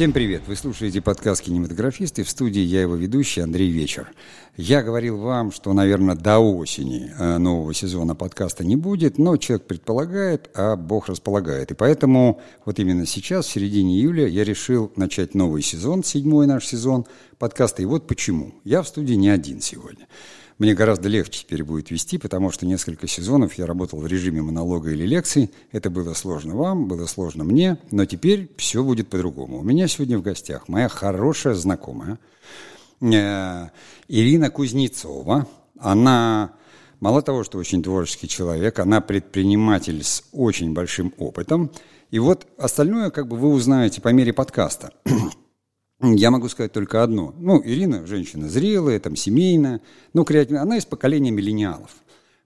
Всем привет! Вы слушаете подкаст «Кинематографисты». В студии я его ведущий Андрей Вечер. Я говорил вам, что, наверное, до осени э, нового сезона подкаста не будет, но человек предполагает, а Бог располагает. И поэтому вот именно сейчас, в середине июля, я решил начать новый сезон, седьмой наш сезон подкаста. И вот почему. Я в студии не один сегодня мне гораздо легче теперь будет вести, потому что несколько сезонов я работал в режиме монолога или лекций. Это было сложно вам, было сложно мне, но теперь все будет по-другому. У меня сегодня в гостях моя хорошая знакомая э, Ирина Кузнецова. Она мало того, что очень творческий человек, она предприниматель с очень большим опытом. И вот остальное как бы вы узнаете по мере подкаста. Я могу сказать только одно. Ну, Ирина женщина зрелая, там, семейная, ну, креативная. Она из поколения миллениалов.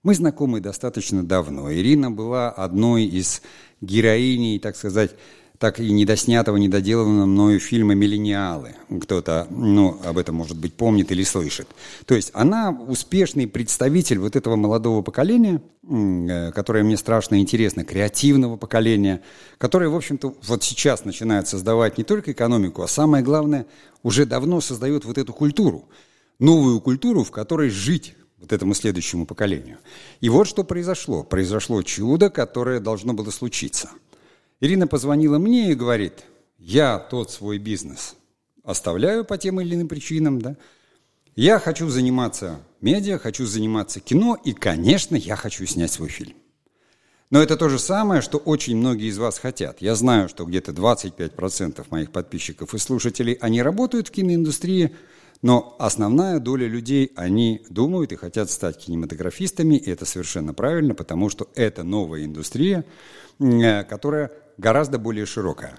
Мы знакомы достаточно давно. Ирина была одной из героиней, так сказать, так и недоснятого, недоделанного мною фильма «Миллениалы». Кто-то, ну, об этом, может быть, помнит или слышит. То есть она успешный представитель вот этого молодого поколения, э, которое мне страшно интересно, креативного поколения, которое, в общем-то, вот сейчас начинает создавать не только экономику, а самое главное, уже давно создает вот эту культуру, новую культуру, в которой жить вот этому следующему поколению. И вот что произошло. Произошло чудо, которое должно было случиться – Ирина позвонила мне и говорит, я тот свой бизнес оставляю по тем или иным причинам, да, я хочу заниматься медиа, хочу заниматься кино, и, конечно, я хочу снять свой фильм. Но это то же самое, что очень многие из вас хотят. Я знаю, что где-то 25% моих подписчиков и слушателей, они работают в киноиндустрии, но основная доля людей, они думают и хотят стать кинематографистами, и это совершенно правильно, потому что это новая индустрия, э, которая гораздо более широкая.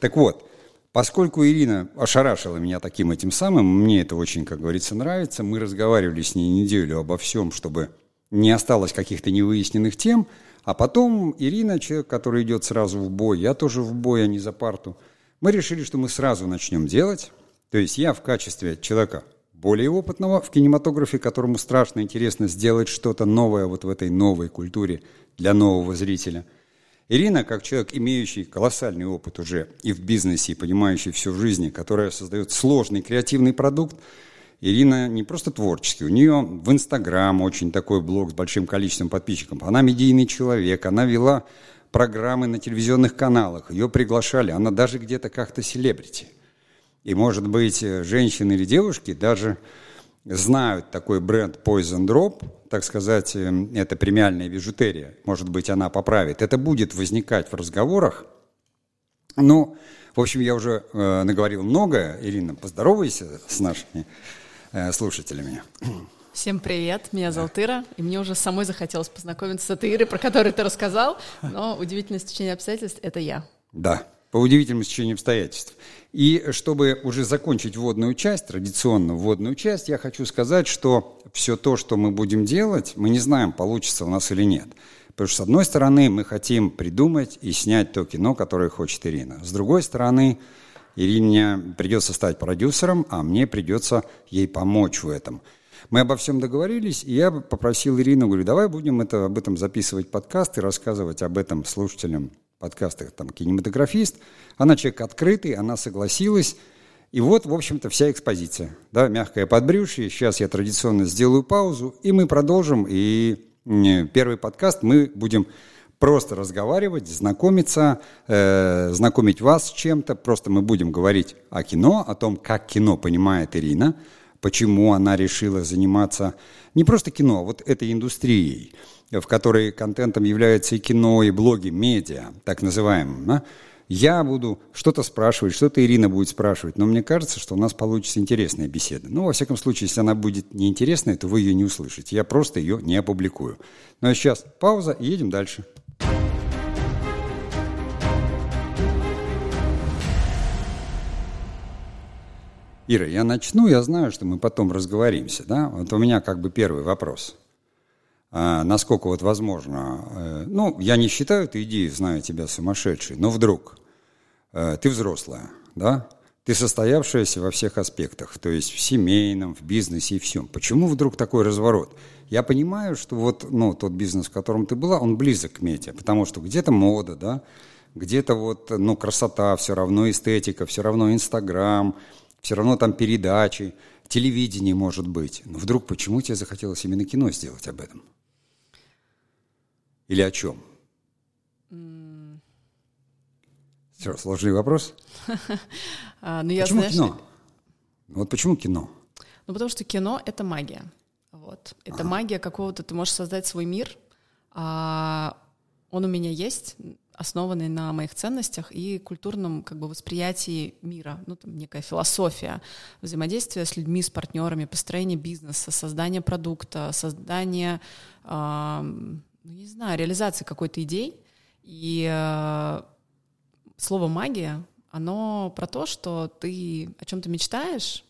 Так вот, поскольку Ирина ошарашила меня таким этим самым, мне это очень, как говорится, нравится, мы разговаривали с ней неделю обо всем, чтобы не осталось каких-то невыясненных тем, а потом Ирина, человек, который идет сразу в бой, я тоже в бой, а не за парту, мы решили, что мы сразу начнем делать. То есть я в качестве человека более опытного в кинематографе, которому страшно интересно сделать что-то новое вот в этой новой культуре для нового зрителя – Ирина, как человек, имеющий колоссальный опыт уже и в бизнесе, и понимающий все в жизни, которая создает сложный креативный продукт, Ирина не просто творческий, у нее в Инстаграм очень такой блог с большим количеством подписчиков. Она медийный человек, она вела программы на телевизионных каналах, ее приглашали, она даже где-то как-то селебрити. И, может быть, женщины или девушки даже знают такой бренд Poison Drop, так сказать, эм, это премиальная бижутерия, может быть, она поправит. Это будет возникать в разговорах. Ну, в общем, я уже э, наговорил много. Ирина, поздоровайся с нашими э, слушателями. Всем привет, меня зовут Ира, и мне уже самой захотелось познакомиться с этой Ирой, про которую ты рассказал, но удивительное стечение обстоятельств — это я. Да, по удивительному стечению обстоятельств. И чтобы уже закончить вводную часть, традиционную вводную часть, я хочу сказать, что все то, что мы будем делать, мы не знаем, получится у нас или нет. Потому что, с одной стороны, мы хотим придумать и снять то кино, которое хочет Ирина. С другой стороны, Ирине придется стать продюсером, а мне придется ей помочь в этом. Мы обо всем договорились, и я попросил Ирину, говорю, давай будем это, об этом записывать подкаст и рассказывать об этом слушателям подкастах, там, кинематографист. Она человек открытый, она согласилась. И вот, в общем-то, вся экспозиция. Да, мягкое подбрюшье. Сейчас я традиционно сделаю паузу, и мы продолжим. И первый подкаст мы будем просто разговаривать, знакомиться, э, знакомить вас с чем-то. Просто мы будем говорить о кино, о том, как кино понимает Ирина, почему она решила заниматься не просто кино, а вот этой индустрией в которой контентом является и кино, и блоги, медиа, так называемым, да, я буду что-то спрашивать, что-то Ирина будет спрашивать, но мне кажется, что у нас получится интересная беседа. Ну, во всяком случае, если она будет неинтересная, то вы ее не услышите. Я просто ее не опубликую. Ну, а сейчас пауза и едем дальше. Ира, я начну, я знаю, что мы потом разговоримся, да? Вот у меня как бы первый вопрос – насколько вот возможно. Э, ну, я не считаю эту идею, знаю тебя сумасшедшей, но вдруг э, ты взрослая, да? Ты состоявшаяся во всех аспектах, то есть в семейном, в бизнесе и всем. Почему вдруг такой разворот? Я понимаю, что вот ну, тот бизнес, в котором ты была, он близок к мете, потому что где-то мода, да, где-то вот, ну, красота, все равно эстетика, все равно Инстаграм, все равно там передачи, телевидение может быть. Но вдруг почему тебе захотелось именно кино сделать об этом? Или о чем? Mm. Все, сложный вопрос? а, ну, я, почему знаешь, кино? Вот почему кино? Ну, потому что кино — это магия. Вот. Это ага. магия какого-то, ты можешь создать свой мир, а он у меня есть, основанный на моих ценностях и культурном как бы, восприятии мира, ну, там, некая философия взаимодействия с людьми, с партнерами, построение бизнеса, создание продукта, создание, э, ну, не знаю, реализации какой-то идеи. И э, слово «магия», оно про то, что ты о чем-то мечтаешь,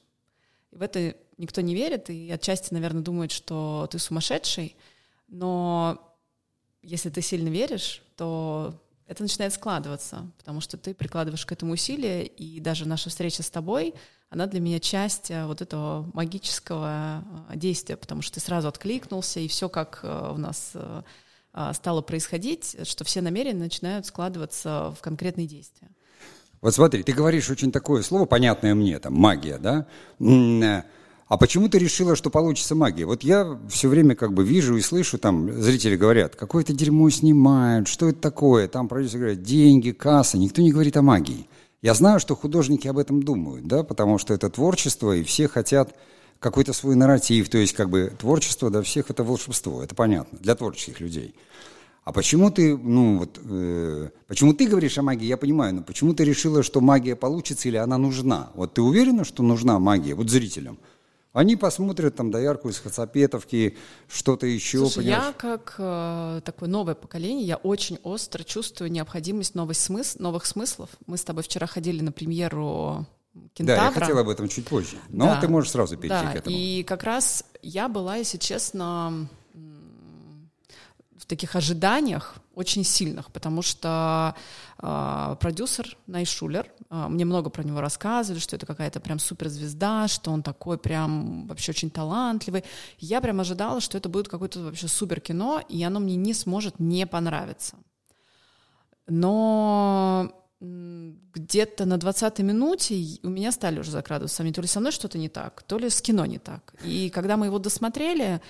и в это никто не верит, и отчасти, наверное, думают, что ты сумасшедший, но если ты сильно веришь, то это начинает складываться, потому что ты прикладываешь к этому усилия, и даже наша встреча с тобой, она для меня часть э, вот этого магического э, действия, потому что ты сразу откликнулся, и все как э, у нас стало происходить, что все намерения начинают складываться в конкретные действия. Вот смотри, ты говоришь очень такое слово, понятное мне, там, магия, да? А почему ты решила, что получится магия? Вот я все время как бы вижу и слышу, там зрители говорят, какое-то дерьмо снимают, что это такое? Там продюсер говорят, деньги, касса, никто не говорит о магии. Я знаю, что художники об этом думают, да, потому что это творчество, и все хотят какой-то свой нарратив, то есть как бы творчество для всех это волшебство, это понятно, для творческих людей. А почему ты, ну вот, э, почему ты говоришь о магии, я понимаю, но почему ты решила, что магия получится или она нужна? Вот ты уверена, что нужна магия, вот зрителям? Они посмотрят там доярку из Хацапетовки, что-то еще. Слушай, я как э, такое новое поколение, я очень остро чувствую необходимость новых, смыс новых смыслов. Мы с тобой вчера ходили на премьеру Кентавра. Да, я хотела об этом чуть позже. Но да. ты можешь сразу перейти да, к этому. И как раз я была, если честно, в таких ожиданиях очень сильных, потому что э, продюсер Найшулер, э, мне много про него рассказывали, что это какая-то прям суперзвезда, что он такой прям вообще очень талантливый. Я прям ожидала, что это будет какое-то вообще супер кино, и оно мне не сможет не понравиться. Но где-то на 20-й минуте у меня стали уже закрадываться сами, то ли со мной что-то не так, то ли с кино не так. И когда мы его досмотрели,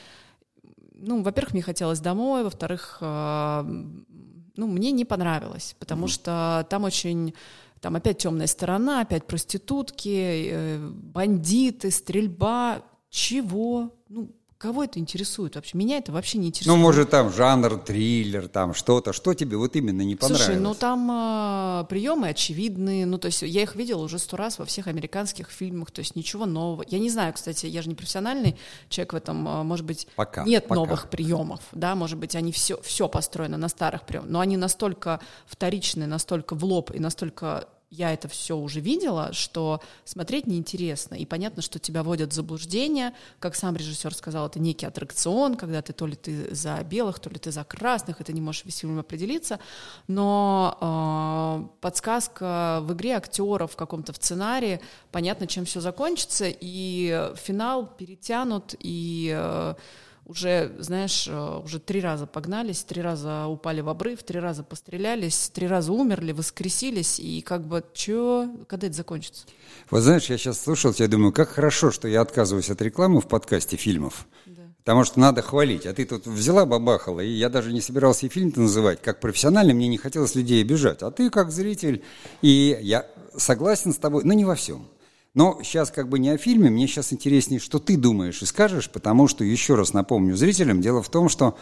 ну, во-первых, мне хотелось домой, во-вторых, э, ну, мне не понравилось, потому mm-hmm. что там очень там опять темная сторона, опять проститутки, э, бандиты, стрельба. Чего? Ну, Кого это интересует вообще? Меня это вообще не интересует. Ну, может, там жанр, триллер, там что-то. Что тебе вот именно не понравилось? Слушай, ну там э, приемы очевидные. Ну, то есть я их видела уже сто раз во всех американских фильмах. То есть ничего нового. Я не знаю, кстати, я же не профессиональный человек в этом. А, может быть, пока, нет пока. новых приемов. Да, может быть, они все, все построено на старых приемах. Но они настолько вторичные, настолько в лоб и настолько я это все уже видела, что смотреть неинтересно. И понятно, что тебя вводят в заблуждение. Как сам режиссер сказал, это некий аттракцион, когда ты то ли ты за белых, то ли ты за красных, и ты не можешь весь фильм определиться. Но э, подсказка в игре актеров в каком-то в сценарии, понятно, чем все закончится, и финал перетянут, и э, уже, знаешь, э, уже три раза погнались, три раза упали в обрыв, три раза пострелялись, три раза умерли, воскресились, и как бы, чё, когда это закончится? Вот знаешь, я сейчас слушал тебя, думаю, как хорошо, что я отказываюсь от рекламы в подкасте фильмов. Да. Потому что надо хвалить. А ты тут взяла, бабахала, и я даже не собирался и фильм-то называть. Как профессиональный мне не хотелось людей обижать. А ты как зритель, и я согласен с тобой, но не во всем. Но сейчас как бы не о фильме, мне сейчас интереснее, что ты думаешь и скажешь, потому что, еще раз напомню зрителям, дело в том, что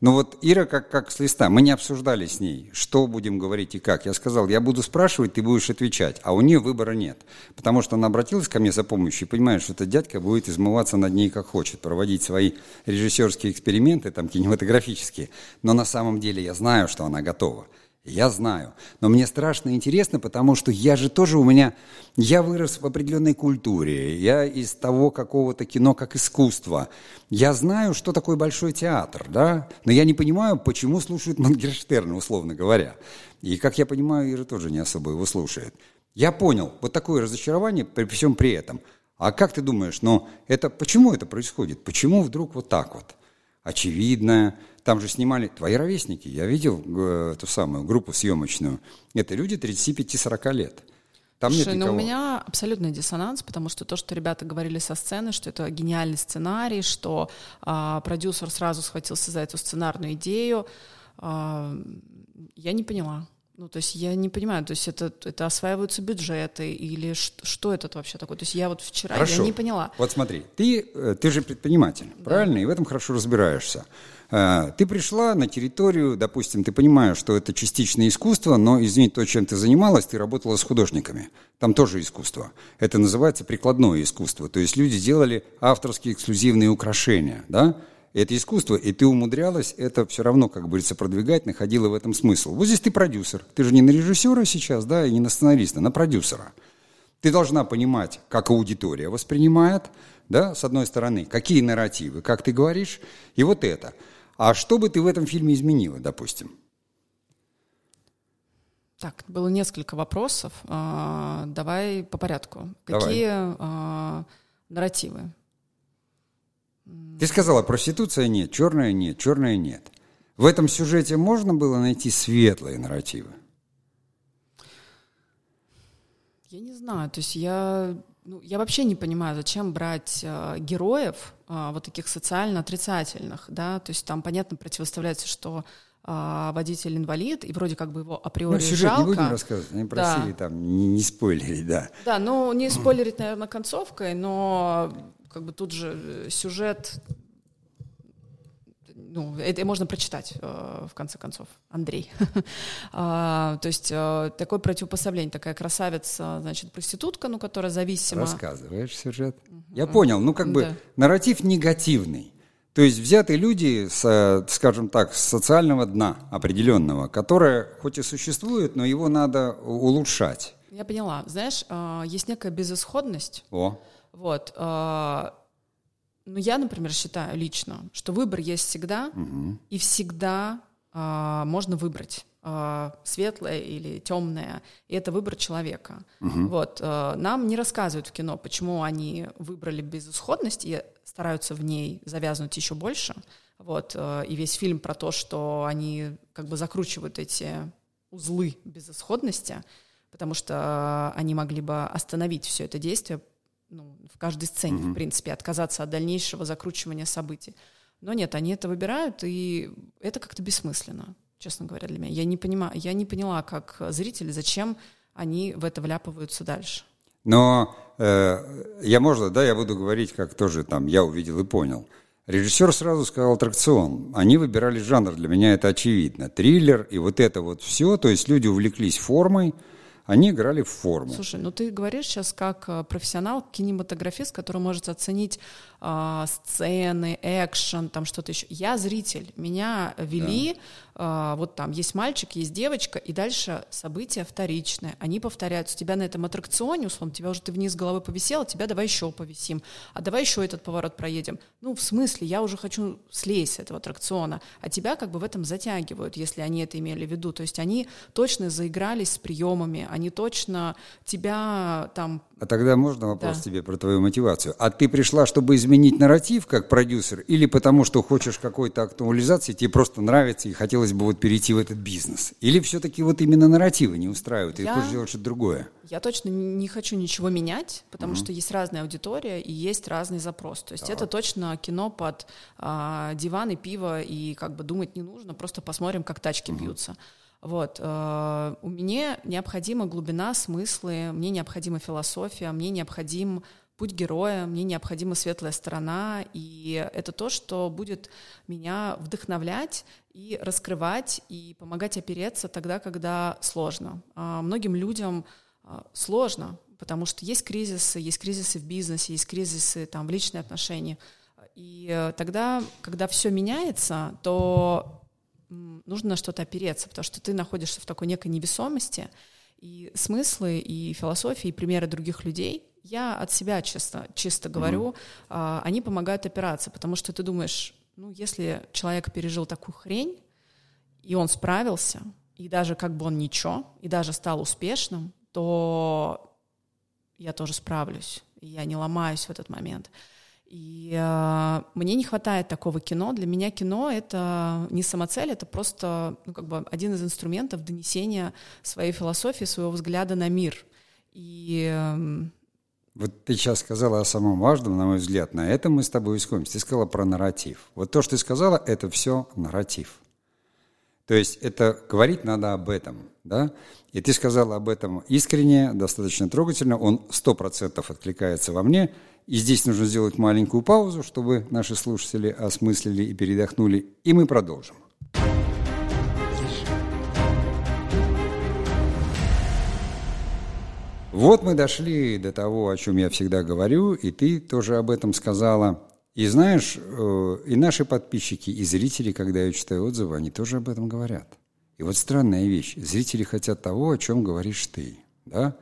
ну вот Ира как, как с листа, мы не обсуждали с ней, что будем говорить и как. Я сказал, я буду спрашивать, ты будешь отвечать, а у нее выбора нет. Потому что она обратилась ко мне за помощью и понимает, что этот дядька будет измываться над ней как хочет, проводить свои режиссерские эксперименты, там кинематографические. Но на самом деле я знаю, что она готова. Я знаю. Но мне страшно интересно, потому что я же тоже у меня... Я вырос в определенной культуре. Я из того какого-то кино как искусство. Я знаю, что такое большой театр, да? Но я не понимаю, почему слушают Мангерштерна, условно говоря. И, как я понимаю, Ира тоже не особо его слушает. Я понял, вот такое разочарование при всем при этом. А как ты думаешь, но это почему это происходит? Почему вдруг вот так вот? очевидная. Там же снимали твои ровесники. Я видел э, ту самую группу съемочную. Это люди 35-40 лет. Там Слушай, нет ну никого. у меня абсолютный диссонанс, потому что то, что ребята говорили со сцены, что это гениальный сценарий, что а, продюсер сразу схватился за эту сценарную идею, а, я не поняла. Ну, то есть я не понимаю, то есть это, это осваиваются бюджеты или что, что это вообще такое? То есть я вот вчера Хорошо. я не поняла. Вот смотри, ты, э, ты же предприниматель, правильно? И в этом хорошо разбираешься. Э, Ты пришла на территорию, допустим, ты понимаешь, что это частично искусство, но, извини, то, чем ты занималась, ты работала с художниками. Там тоже искусство. Это называется прикладное искусство. То есть люди делали авторские эксклюзивные украшения, да? Это искусство, и ты умудрялась это все равно, как говорится, продвигать, находила в этом смысл. Вот здесь ты продюсер. Ты же не на режиссера сейчас, да, и не на сценариста, на продюсера. Ты должна понимать, как аудитория воспринимает, да, с одной стороны, какие нарративы, как ты говоришь, и вот это. А что бы ты в этом фильме изменила, допустим? Так, было несколько вопросов. А, давай по порядку. Давай. Какие а, нарративы? Ты сказала, проституция нет, черная нет, черная нет. В этом сюжете можно было найти светлые нарративы? Я не знаю, то есть я, ну, я вообще не понимаю, зачем брать э, героев э, вот таких социально отрицательных, да, то есть там понятно противоставляется, что э, водитель инвалид, и вроде как бы его априори Ну, сюжет жалко. не будем рассказывать, они просили там не, не спойлерить, да. Да, ну не спойлерить, наверное, концовкой, но как бы тут же э, сюжет, ну, это можно прочитать э, в конце концов, Андрей. А, То есть э, такое противопоставление, такая красавица, значит, проститутка, ну, которая зависима. Рассказываешь сюжет. Я понял, ну как бы Да. нарратив негативный. То есть взяты люди, с, скажем так, с социального дна определенного, которое хоть и существует, но его надо улучшать. Я поняла. Знаешь, э, есть некая безысходность, О, Вот. а, Ну, я, например, считаю лично, что выбор есть всегда, и всегда а, можно выбрать а, светлое или темное, и это выбор человека. Вот. а, нам не рассказывают в кино, почему они выбрали безысходность и стараются в ней завязнуть еще больше. Вот. а, и весь фильм про то, что они как бы закручивают эти узлы безысходности, потому что они могли бы остановить все это действие ну, в каждой сцене, в принципе, отказаться от дальнейшего закручивания событий. Но нет, они это выбирают, и это как-то бессмысленно, честно говоря, для меня. Я не, понимаю, я не поняла, как зрители, зачем они в это вляпываются дальше. Но э, я, можно, да, я буду говорить, как тоже там я увидел и понял. Режиссер сразу сказал аттракцион. Они выбирали жанр, для меня это очевидно. Триллер и вот это вот все. То есть люди увлеклись формой, они играли в форму. Слушай, ну ты говоришь сейчас как э, профессионал, кинематографист, который может оценить а, сцены, экшен, там что-то еще. Я зритель, меня вели, а, вот там есть мальчик, есть девочка, и дальше события вторичные, они повторяются. Тебя на этом аттракционе, условно, тебя уже ты вниз головы повисела, тебя давай еще повисим, а давай еще этот поворот проедем. Ну, в смысле, я уже хочу слезть с этого аттракциона, а тебя как бы в этом затягивают, если они это имели в виду. То есть они точно заигрались с приемами, они точно тебя там А тогда можно вопрос Да. тебе про твою мотивацию? А ты пришла, чтобы изменить нарратив как продюсер, или потому что хочешь какой-то актуализации, тебе просто нравится и хотелось бы вот перейти в этот бизнес? Или все-таки вот именно нарративы не устраивают, и Я- хочешь делать что-то другое? Я точно не хочу ничего менять, потому что есть разная аудитория и есть разный запрос. То есть это точно кино под а, диван и пиво, и как бы думать не нужно, просто посмотрим, как тачки бьются. Вот. э, у меня необходима глубина, смыслы, мне необходима философия, мне необходим путь героя, мне необходима светлая сторона, и это то, что будет меня вдохновлять и раскрывать, и помогать опереться тогда, когда сложно. А, Многим людям а, сложно, потому что есть кризисы, есть кризисы в бизнесе, есть кризисы там, в личные отношения. И э, тогда, когда все меняется, то нужно на что-то опереться, потому что ты находишься в такой некой невесомости, и смыслы, и философии, и примеры других людей, я от себя чисто, чисто говорю, а, они помогают опираться, потому что ты думаешь, ну, если человек пережил такую хрень, и он справился, и даже как бы он ничего, и даже стал успешным, то я тоже справлюсь, и я не ломаюсь в этот момент. И э, мне не хватает такого кино. Для меня кино — это не самоцель, это просто ну, как бы один из инструментов донесения своей философии, своего взгляда на мир. И э, вот ты сейчас сказала о самом важном, на мой взгляд, на этом мы с тобой искомся. Ты сказала про нарратив. Вот то, что ты сказала, это все нарратив. То есть это говорить надо об этом, да? И ты сказала об этом искренне, достаточно трогательно, он сто процентов откликается во мне, и здесь нужно сделать маленькую паузу, чтобы наши слушатели осмыслили и передохнули, и мы продолжим. Вот мы дошли до того, о чем я всегда говорю, и ты тоже об этом сказала. И знаешь, э, и наши подписчики, и зрители, когда я читаю отзывы, они тоже об этом говорят. И вот странная вещь. Зрители хотят того, о чем говоришь ты. Да?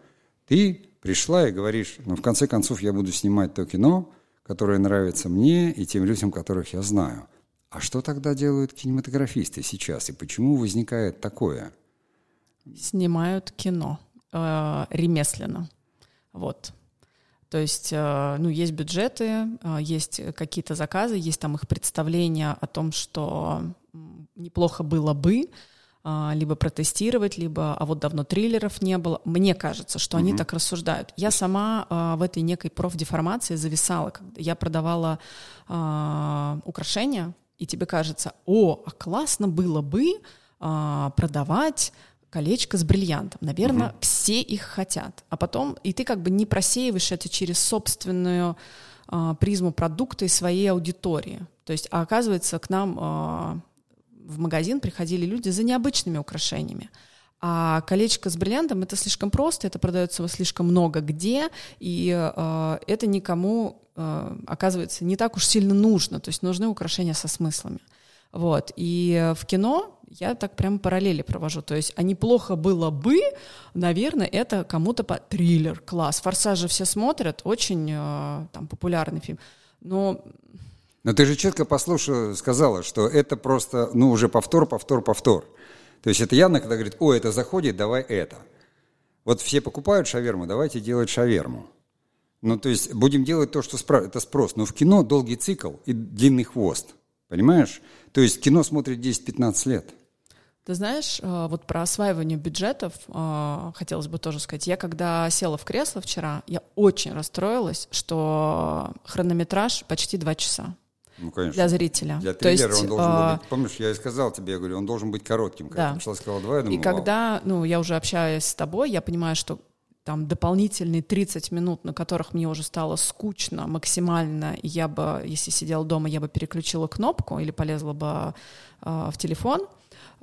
Ты пришла и говоришь, ну, в конце концов, я буду снимать то кино, которое нравится мне и тем людям, которых я знаю. А что тогда делают кинематографисты сейчас? И почему возникает такое? Снимают кино э, ремесленно. Вот. То есть, э, ну, есть бюджеты, э, есть какие-то заказы, есть там их представления о том, что неплохо было бы, э, либо протестировать, либо, а вот давно триллеров не было. Мне кажется, что они mm-hmm. так рассуждают. Я сама в этой некой профдеформации зависала, когда я продавала украшения, и тебе кажется, о, а классно было бы продавать колечко с бриллиантом. Наверное, угу. все их хотят. А потом, и ты как бы не просеиваешь это через собственную э, призму продукта и своей аудитории. То есть, а оказывается, к нам э, в магазин приходили люди за необычными украшениями. А колечко с бриллиантом это слишком просто, это продается слишком много где, и э, это никому, э, оказывается, не так уж сильно нужно. То есть нужны украшения со смыслами. Вот. И в кино я так прям параллели провожу. То есть, а неплохо было бы, наверное, это кому-то по... триллер, класс. «Форсаж» же все смотрят, очень э, там популярный фильм. Но но ты же четко послушала, сказала, что это просто, ну, уже повтор, повтор, повтор. То есть это явно, когда говорит, о, это заходит, давай это. Вот все покупают шаверму, давайте делать шаверму. Ну, то есть будем делать то, что спро... это спрос. Но в кино долгий цикл и длинный хвост. Понимаешь? То есть кино смотрит 10-15 лет. Ты знаешь, э, вот про осваивание бюджетов э, хотелось бы тоже сказать. Я когда села в кресло вчера, я очень расстроилась, что хронометраж почти два часа. Ну, конечно. Для зрителя. Для триллера есть, он должен а... быть, помнишь, я и сказал тебе, я говорю, он должен быть коротким. Когда да. ты сказала два, я думаю, И когда, ну, я уже общаюсь с тобой, я понимаю, что там дополнительные 30 минут, на которых мне уже стало скучно максимально, я бы, если сидела дома, я бы переключила кнопку или полезла бы э, в телефон,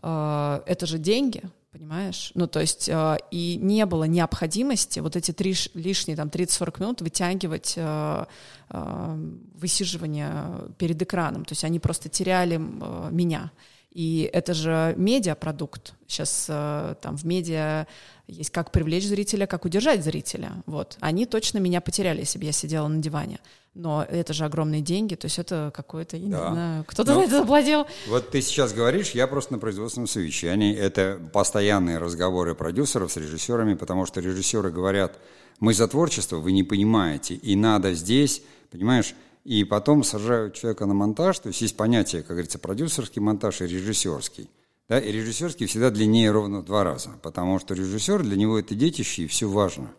это же деньги, понимаешь? Ну, то есть э, и не было необходимости вот эти три, лишние там 30-40 минут вытягивать э, э, высиживание перед экраном, то есть они просто теряли э, меня. И это же медиапродукт. Сейчас э, там в медиа есть как привлечь зрителя, как удержать зрителя. Вот. Они точно меня потеряли, если бы я сидела на диване. Но это же огромные деньги, то есть это какое-то, я да. не знаю, кто-то ну, за это заплатил. Вот ты сейчас говоришь, я просто на производственном совещании. Это постоянные разговоры продюсеров с режиссерами, потому что режиссеры говорят, мы за творчество, вы не понимаете, и надо здесь, понимаешь, и потом сажают человека на монтаж, то есть есть понятие, как говорится, продюсерский монтаж и режиссерский. Да, и режиссерский всегда длиннее ровно в два раза, потому что режиссер для него это детище и все важно.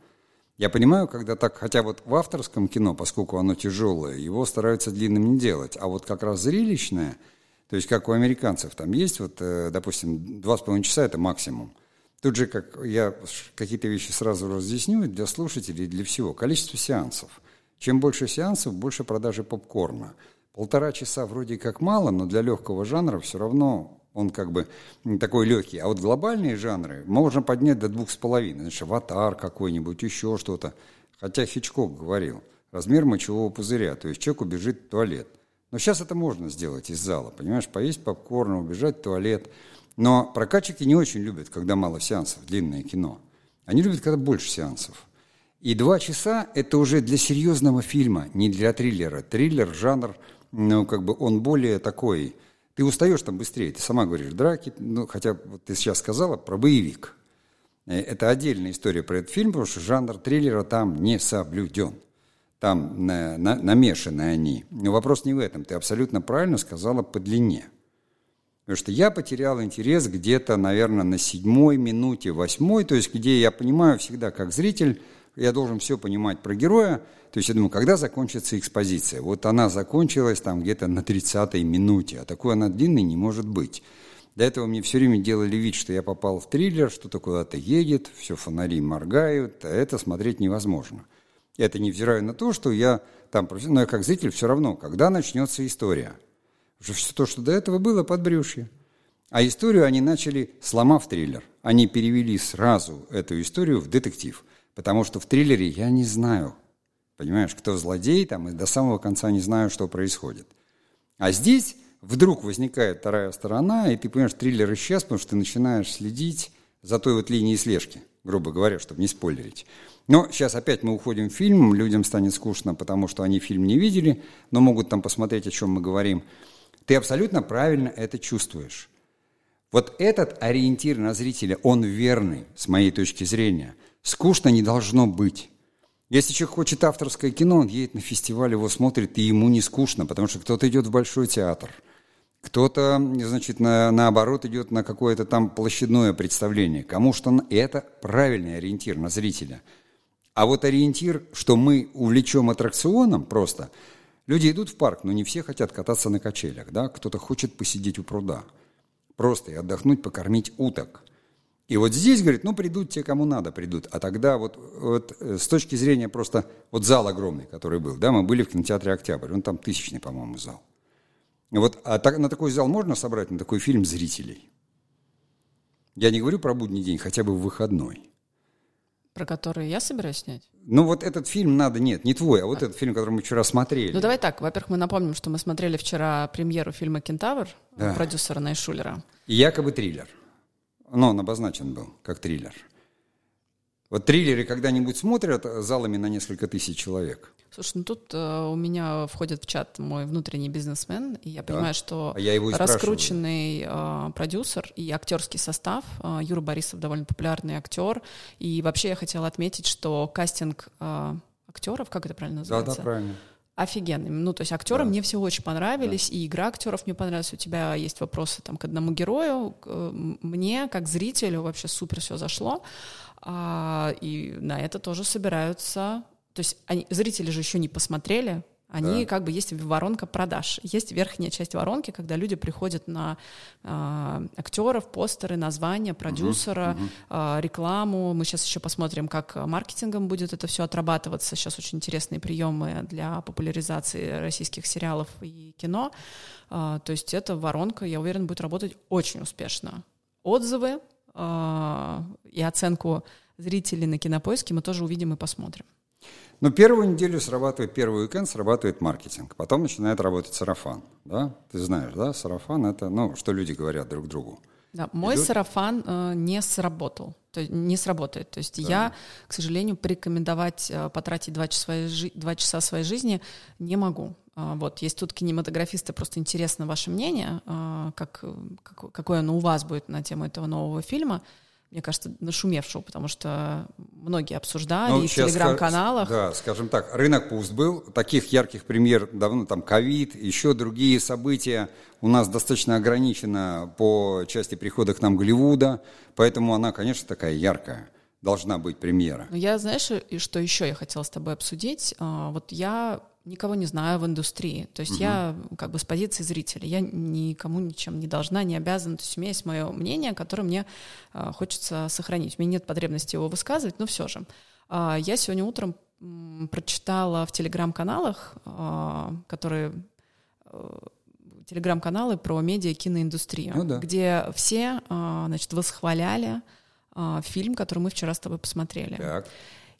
Я понимаю, когда так, хотя вот в авторском кино, поскольку оно тяжелое, его стараются длинным не делать, а вот как раз зрелищное, то есть как у американцев, там есть вот, э, допустим, два с половиной часа это максимум. Тут же, как я какие-то вещи сразу разъясню для слушателей, для всего, количество сеансов – чем больше сеансов, больше продажи попкорна. Полтора часа вроде как мало, но для легкого жанра все равно он как бы такой легкий. А вот глобальные жанры можно поднять до двух с половиной. Значит, аватар какой-нибудь, еще что-то. Хотя Хичкок говорил, размер мочевого пузыря, то есть человек убежит в туалет. Но сейчас это можно сделать из зала, понимаешь, поесть попкорна, убежать в туалет. Но прокатчики не очень любят, когда мало сеансов, длинное кино. Они любят, когда больше сеансов. И два часа – это уже для серьезного фильма, не для триллера. Триллер, жанр, ну, как бы он более такой. Ты устаешь там быстрее, ты сама говоришь, драки, ну, хотя вот ты сейчас сказала про боевик. Э, это отдельная история про этот фильм, потому что жанр триллера там не соблюден. там на, на, намешаны они. Но вопрос не в этом. Ты абсолютно правильно сказала по длине. Потому что я потерял интерес где-то, наверное, на седьмой минуте, восьмой, то есть где я понимаю всегда, как зритель, я должен все понимать про героя. То есть я думаю, когда закончится экспозиция? Вот она закончилась там где-то на 30-й минуте, а такой она длинной не может быть. До этого мне все время делали вид, что я попал в триллер, что-то куда-то едет, все фонари моргают, а это смотреть невозможно. Это невзирая на то, что я там, но я как зритель все равно, когда начнется история – что все то, что до этого было, под брюшье. А историю они начали, сломав триллер. Они перевели сразу эту историю в детектив. Потому что в триллере я не знаю, понимаешь, кто злодей, там, и до самого конца не знаю, что происходит. А здесь вдруг возникает вторая сторона, и ты понимаешь, триллер исчез, потому что ты начинаешь следить за той вот линией слежки, грубо говоря, чтобы не спойлерить. Но сейчас опять мы уходим в фильм, людям станет скучно, потому что они фильм не видели, но могут там посмотреть, о чем мы говорим – ты абсолютно правильно это чувствуешь. Вот этот ориентир на зрителя, он верный, с моей точки зрения. Скучно не должно быть. Если человек хочет авторское кино, он едет на фестиваль, его смотрит, и ему не скучно, потому что кто-то идет в большой театр, кто-то, значит, на, наоборот идет на какое-то там площадное представление. Кому что... Это правильный ориентир на зрителя. А вот ориентир, что мы увлечем аттракционом просто – Люди идут в парк, но не все хотят кататься на качелях, да? Кто-то хочет посидеть у пруда. Просто и отдохнуть, покормить уток. И вот здесь, говорит, ну, придут те, кому надо, придут. А тогда вот, вот э, с точки зрения просто, вот зал огромный, который был, да, мы были в кинотеатре «Октябрь», он там тысячный, по-моему, зал. Вот, а так, на такой зал можно собрать, на такой фильм зрителей? Я не говорю про будний день, хотя бы в выходной. Про который я собираюсь снять? Ну вот этот фильм надо, нет, не твой, а вот а. этот фильм, который мы вчера смотрели. Ну давай так, во-первых, мы напомним, что мы смотрели вчера премьеру фильма «Кентавр» да. продюсера Найшулера. И якобы триллер. Но он обозначен был как триллер. Вот триллеры когда-нибудь смотрят залами на несколько тысяч человек? Слушай, ну тут э, у меня входит в чат мой внутренний бизнесмен, и я да. понимаю, что а я его раскрученный э, продюсер и актерский состав. Э, Юра Борисов довольно популярный актер. И вообще я хотела отметить, что кастинг э, актеров, как это правильно называется? Да, да, правильно офигенными. Ну, то есть актеры да. мне все очень понравились, да. и игра актеров мне понравилась. У тебя есть вопросы там к одному герою. Мне, как зрителю, вообще супер все зашло. А, и на это тоже собираются. То есть они, зрители же еще не посмотрели, они да. как бы есть воронка продаж. Есть верхняя часть воронки, когда люди приходят на э, актеров, постеры, названия, продюсера, угу, э, рекламу. Мы сейчас еще посмотрим, как маркетингом будет это все отрабатываться. Сейчас очень интересные приемы для популяризации российских сериалов и кино. Э, то есть эта воронка, я уверен, будет работать очень успешно. Отзывы э, и оценку зрителей на кинопоиске мы тоже увидим и посмотрим. Но первую неделю срабатывает, первый уикенд срабатывает маркетинг, потом начинает работать сарафан, да? Ты знаешь, да, сарафан – это, ну, что люди говорят друг другу. Да, мой Идут? сарафан э, не сработал, то есть не сработает. То есть да. я, к сожалению, порекомендовать э, потратить два часа, своей, два часа своей жизни не могу. Э, вот, есть тут кинематографисты, просто интересно ваше мнение, э, как, как, какое оно у вас будет на тему этого нового фильма мне кажется, нашумевшего, потому что многие обсуждали ну, и в телеграм-каналах. Да, скажем так, рынок пуст был. Таких ярких премьер давно, там, ковид, еще другие события у нас достаточно ограничено по части прихода к нам Голливуда, поэтому она, конечно, такая яркая должна быть премьера. Ну, я, знаешь, и что еще я хотела с тобой обсудить? А, вот я никого не знаю в индустрии. То есть угу. я как бы с позиции зрителя, я никому ничем не должна, не обязана. То есть у меня есть мое мнение, которое мне э, хочется сохранить. У меня нет потребности его высказывать, но все же. Э, я сегодня утром м, прочитала в телеграм-каналах, э, которые э, телеграм-каналы про медиа киноиндустрию, ну, да. где все э, значит, восхваляли э, фильм, который мы вчера с тобой посмотрели. Так.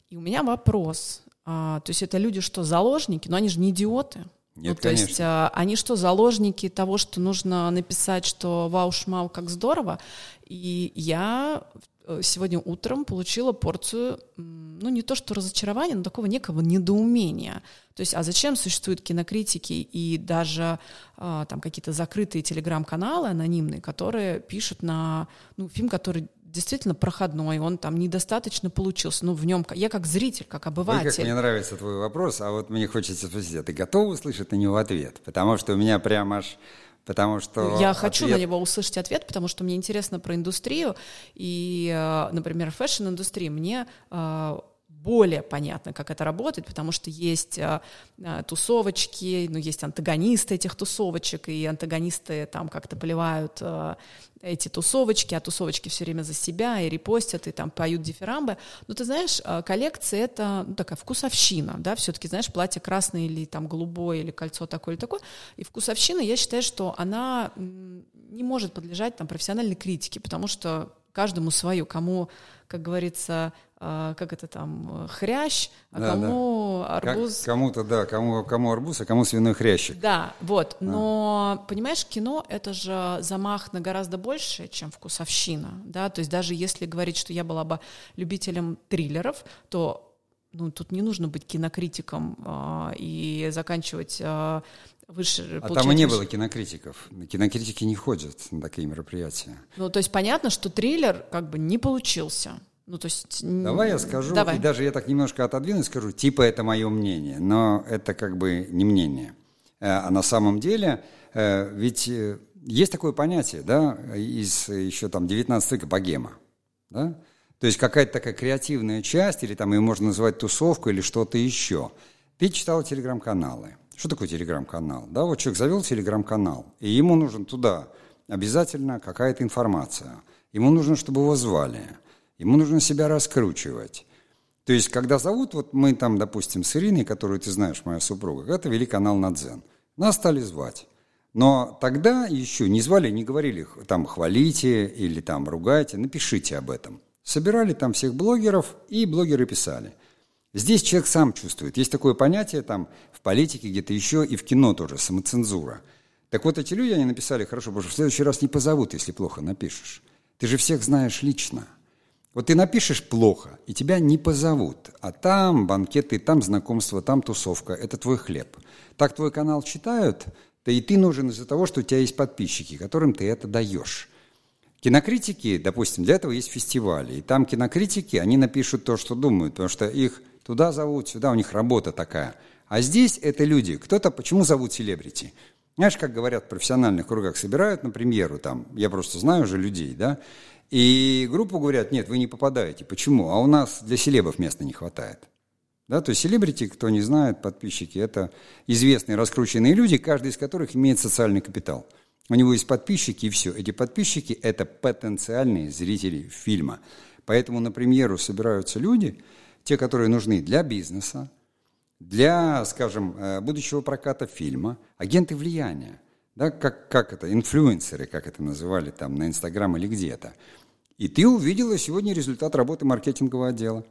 И у меня вопрос а, то есть это люди что, заложники? Но они же не идиоты. Нет, ну, то конечно. есть а, они что, заложники того, что нужно написать, что вау, шмау, как здорово. И я э, сегодня утром получила порцию, ну, не то что разочарования, но такого некого недоумения. То есть, а зачем существуют кинокритики и даже а, там какие-то закрытые телеграм-каналы анонимные, которые пишут на ну, фильм, который действительно проходной, он там недостаточно получился. Ну, в нем я как зритель, как обыватель. Ой, как мне нравится твой вопрос, а вот мне хочется спросить, а ты готова услышать на него ответ? Потому что у меня прям аж Потому что я ответ... хочу на него услышать ответ, потому что мне интересно про индустрию и, э, например, fashion-индустрии. Мне э, более понятно, как это работает, потому что есть а, а, тусовочки, ну, есть антагонисты этих тусовочек, и антагонисты там как-то поливают а, эти тусовочки, а тусовочки все время за себя и репостят, и там поют дифирамбы. Но ты знаешь, коллекция — это ну, такая вкусовщина, да, все-таки, знаешь, платье красное или там голубое, или кольцо такое или такое. И вкусовщина, я считаю, что она не может подлежать там профессиональной критике, потому что каждому свое, кому, как говорится, как это там, э, хрящ, а да, кому да. арбуз. Кому-то, да, кому, кому арбуз, а кому свиной хрящик. Да, вот. Но, а. понимаешь, кино — это же замах на гораздо больше, чем вкусовщина, да, то есть даже если говорить, что я была бы любителем триллеров, то ну, тут не нужно быть кинокритиком э, и заканчивать э, выше. А там и не выше. было кинокритиков. Кинокритики не ходят на такие мероприятия. Ну, то есть понятно, что триллер как бы не получился. Ну, то есть... Давай я скажу, Давай. и даже я так немножко отодвину и скажу, типа это мое мнение, но это как бы не мнение. Э, а на самом деле, э, ведь э, есть такое понятие, да, из еще там 19 века богема, да? То есть какая-то такая креативная часть, или там ее можно называть тусовку или что-то еще. Ты читал телеграм-каналы. Что такое телеграм-канал? Да, вот человек завел телеграм-канал, и ему нужен туда обязательно какая-то информация. Ему нужно, чтобы его звали. Ему нужно себя раскручивать. То есть, когда зовут, вот мы там, допустим, с Ириной, которую ты знаешь, моя супруга, это вели канал Надзен. Нас стали звать. Но тогда еще не звали, не говорили, там, хвалите или там ругайте, напишите об этом. Собирали там всех блогеров, и блогеры писали. Здесь человек сам чувствует. Есть такое понятие там в политике, где-то еще, и в кино тоже, самоцензура. Так вот, эти люди, они написали, хорошо, боже, в следующий раз не позовут, если плохо напишешь. Ты же всех знаешь лично. Вот ты напишешь плохо, и тебя не позовут, а там банкеты, там знакомства, там тусовка, это твой хлеб. Так твой канал читают, то и ты нужен из-за того, что у тебя есть подписчики, которым ты это даешь. Кинокритики, допустим, для этого есть фестивали, и там кинокритики, они напишут то, что думают, потому что их туда зовут, сюда, у них работа такая. А здесь это люди. Кто-то, почему зовут селебрити? Знаешь, как говорят в профессиональных кругах, собирают на премьеру там, я просто знаю уже людей, да, и группу говорят, нет, вы не попадаете. Почему? А у нас для селебов места не хватает. Да, то есть селебрити, кто не знает, подписчики, это известные раскрученные люди, каждый из которых имеет социальный капитал. У него есть подписчики, и все. Эти подписчики – это потенциальные зрители фильма. Поэтому на премьеру собираются люди, те, которые нужны для бизнеса, для, скажем, э, будущего проката фильма, агенты влияния да, как, как это, инфлюенсеры, как это называли там на Инстаграм или где-то. И ты увидела сегодня результат работы маркетингового отдела.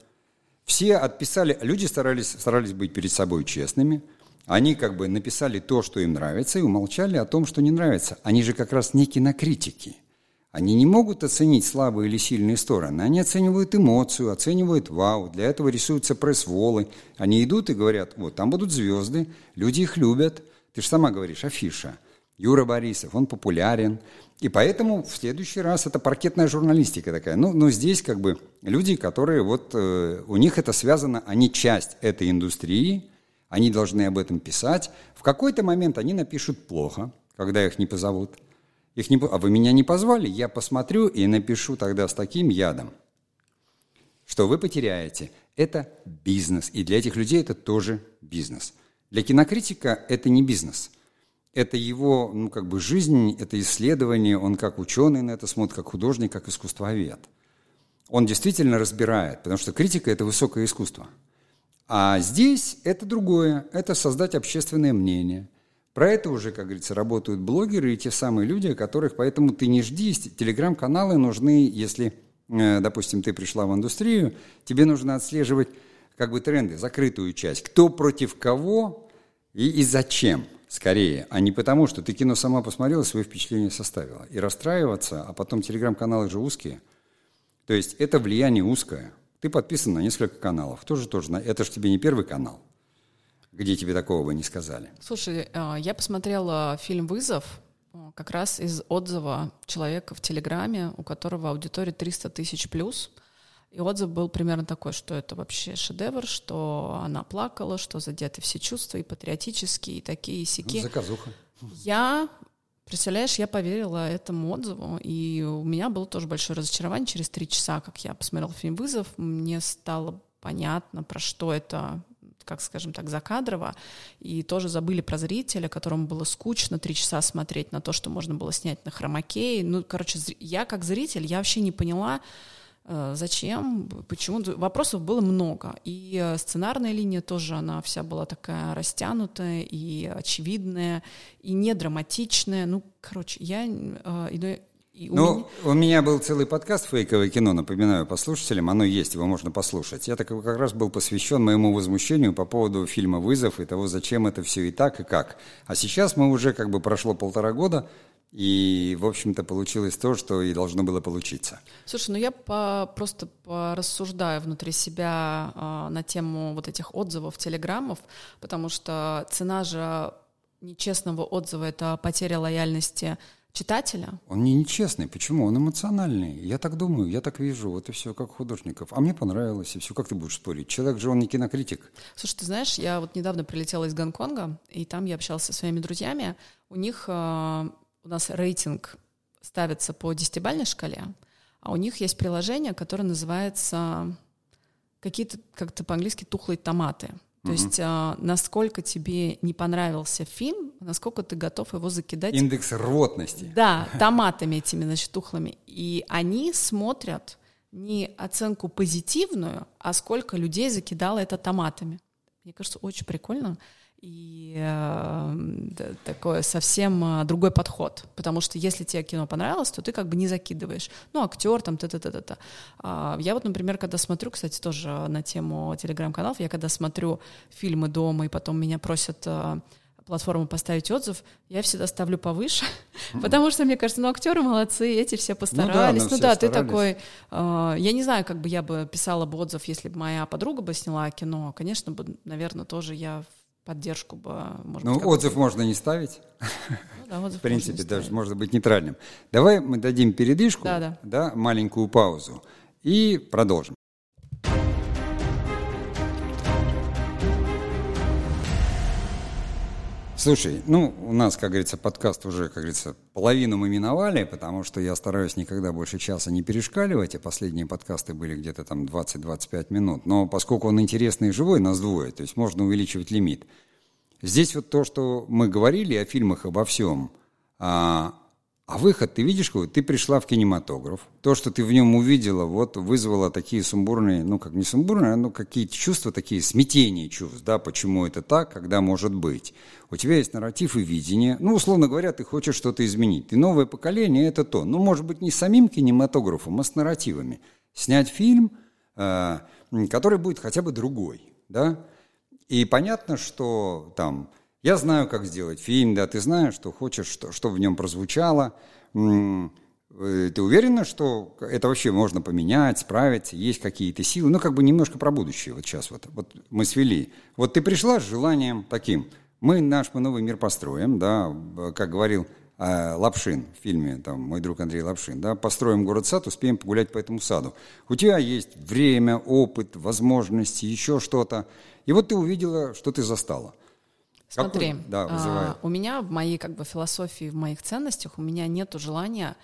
Все отписали, люди старались, старались быть перед собой честными, они как бы написали то, что им нравится, и умолчали о том, что не нравится. Они же как раз не кинокритики. Они не могут оценить слабые или сильные стороны. Они оценивают эмоцию, оценивают вау. Для этого рисуются пресс-волы. Они идут и говорят, вот там будут звезды, люди их любят. Ты же сама говоришь, афиша – Юра Борисов, он популярен. И поэтому в следующий раз это паркетная журналистика такая. Ну, но здесь как бы люди, которые вот, э, у них это связано, они часть этой индустрии, они должны об этом писать. В какой-то момент они напишут плохо, когда их не позовут. Их не, а вы меня не позвали, я посмотрю и напишу тогда с таким ядом, что вы потеряете. Это бизнес, и для этих людей это тоже бизнес. Для кинокритика это не бизнес – это его, ну, как бы жизнь, это исследование, он как ученый на это смотрит, как художник, как искусствовед. Он действительно разбирает, потому что критика – это высокое искусство. А здесь это другое, это создать общественное мнение. Про это уже, как говорится, работают блогеры и те самые люди, которых, поэтому ты не жди, телеграм-каналы нужны, если, э, допустим, ты пришла в индустрию, тебе нужно отслеживать как бы тренды, закрытую часть, кто против кого и, и зачем – скорее, а не потому, что ты кино сама посмотрела, свои впечатления составила. И расстраиваться, а потом телеграм-каналы же узкие. То есть это влияние узкое. Ты подписан на несколько каналов. Тоже тоже. Это же тебе не первый канал, где тебе такого бы не сказали. Слушай, а, я посмотрела фильм «Вызов», как раз из отзыва человека в Телеграме, у которого аудитория 300 тысяч плюс. И отзыв был примерно такой, что это вообще шедевр, что она плакала, что задеты все чувства, и патриотические, и такие, и. Ну, заказуха. Я, представляешь, я поверила этому отзыву, и у меня было тоже большое разочарование. Через три часа, как я посмотрела фильм «Вызов», мне стало понятно, про что это как скажем так, закадрово, и тоже забыли про зрителя, которому было скучно три часа смотреть на то, что можно было снять на хромакее. Ну, короче, я как зритель, я вообще не поняла, зачем, почему. Вопросов было много. И э, сценарная линия тоже, она вся была такая растянутая и очевидная, и не драматичная. Ну, короче, я э, и у ну, меня... у меня был целый подкаст «Фейковое кино», напоминаю послушателям, оно есть, его можно послушать. Я так как раз был посвящен моему возмущению по поводу фильма «Вызов» и того, зачем это все и так, и как. А сейчас мы уже, как бы прошло полтора года, и, в общем-то, получилось то, что и должно было получиться. Слушай, ну я по, просто порассуждаю внутри себя э, на тему вот этих отзывов, телеграммов, потому что цена же нечестного отзыва — это потеря лояльности читателя. Он не нечестный. Почему? Он эмоциональный. Я так думаю, я так вижу. Вот и все, как художников. А мне понравилось, и все. Как ты будешь спорить? Человек же, он не кинокритик. Слушай, ты знаешь, я вот недавно прилетела из Гонконга, и там я общалась со своими друзьями. У них, э, у нас рейтинг ставится по десятибальной шкале, а у них есть приложение, которое называется какие-то, как-то по-английски, тухлые томаты. То угу. есть а, насколько тебе не понравился фильм, насколько ты готов его закидать. Индекс рвотности. Да, томатами этими, значит, тухлыми. И они смотрят не оценку позитивную, а сколько людей закидало это томатами. Мне кажется, очень прикольно и э, такой совсем э, другой подход, потому что если тебе кино понравилось, то ты как бы не закидываешь. Ну, актер там, та-та-та-та. А, я вот, например, когда смотрю, кстати, тоже на тему телеграм-каналов, я когда смотрю фильмы дома, и потом меня просят э, платформу поставить отзыв, я всегда ставлю повыше, mm-hmm. потому что, мне кажется, ну, актеры молодцы, эти все постарались. Ну да, ну, да ты такой... Э, я не знаю, как бы я бы писала бы отзыв, если бы моя подруга бы сняла кино. Конечно бы, наверное, тоже я поддержку бы, может Ну, быть, отзыв можно не ставить. Ну, да, отзыв В принципе, даже может быть нейтральным. Давай мы дадим передышку, да, да. да, маленькую паузу и продолжим. Слушай, ну, у нас, как говорится, подкаст уже, как говорится, половину мы миновали, потому что я стараюсь никогда больше часа не перешкаливать, а последние подкасты были где-то там 20-25 минут. Но поскольку он интересный и живой, нас двое, то есть можно увеличивать лимит. Здесь вот то, что мы говорили о фильмах, обо всем, а, а выход, ты видишь, какой? Ты пришла в кинематограф. То, что ты в нем увидела, вот вызвало такие сумбурные, ну как не сумбурные, но какие-то чувства, такие смятения чувств, да, почему это так, когда может быть. У тебя есть нарратив и видение. Ну, условно говоря, ты хочешь что-то изменить. Ты новое поколение, это то. Ну, может быть, не с самим кинематографом, а с нарративами. Снять фильм, э, который будет хотя бы другой, да. И понятно, что там я знаю, как сделать фильм, да, ты знаешь, что хочешь, что, что в нем прозвучало. Э, ты уверена, что это вообще можно поменять, справиться, есть какие-то силы? Ну, как бы немножко про будущее вот сейчас вот. Вот мы свели. Вот ты пришла с желанием таким. Мы наш мы новый мир построим, да, как говорил э, Лапшин в фильме, там, мой друг Андрей Лапшин, да, построим город-сад, успеем погулять по этому саду. У тебя есть время, опыт, возможности, еще что-то. И вот ты увидела, что ты застала – Смотри, да, а, у меня в моей как бы философии, в моих ценностях у меня нет желания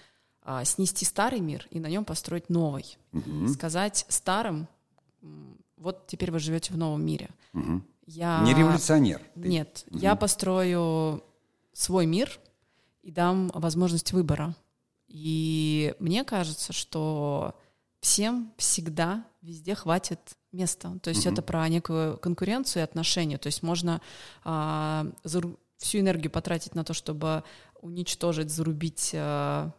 а, снести старый мир и на нем построить новый. Угу. Сказать старым, вот теперь вы живете в новом мире. Угу. Я... Не революционер. Ты. Нет, угу. я построю свой мир и дам возможность выбора. И мне кажется, что всем всегда везде хватит места. То есть угу. это про некую конкуренцию и отношения. То есть можно а, зару- всю энергию потратить на то, чтобы уничтожить, зарубить а,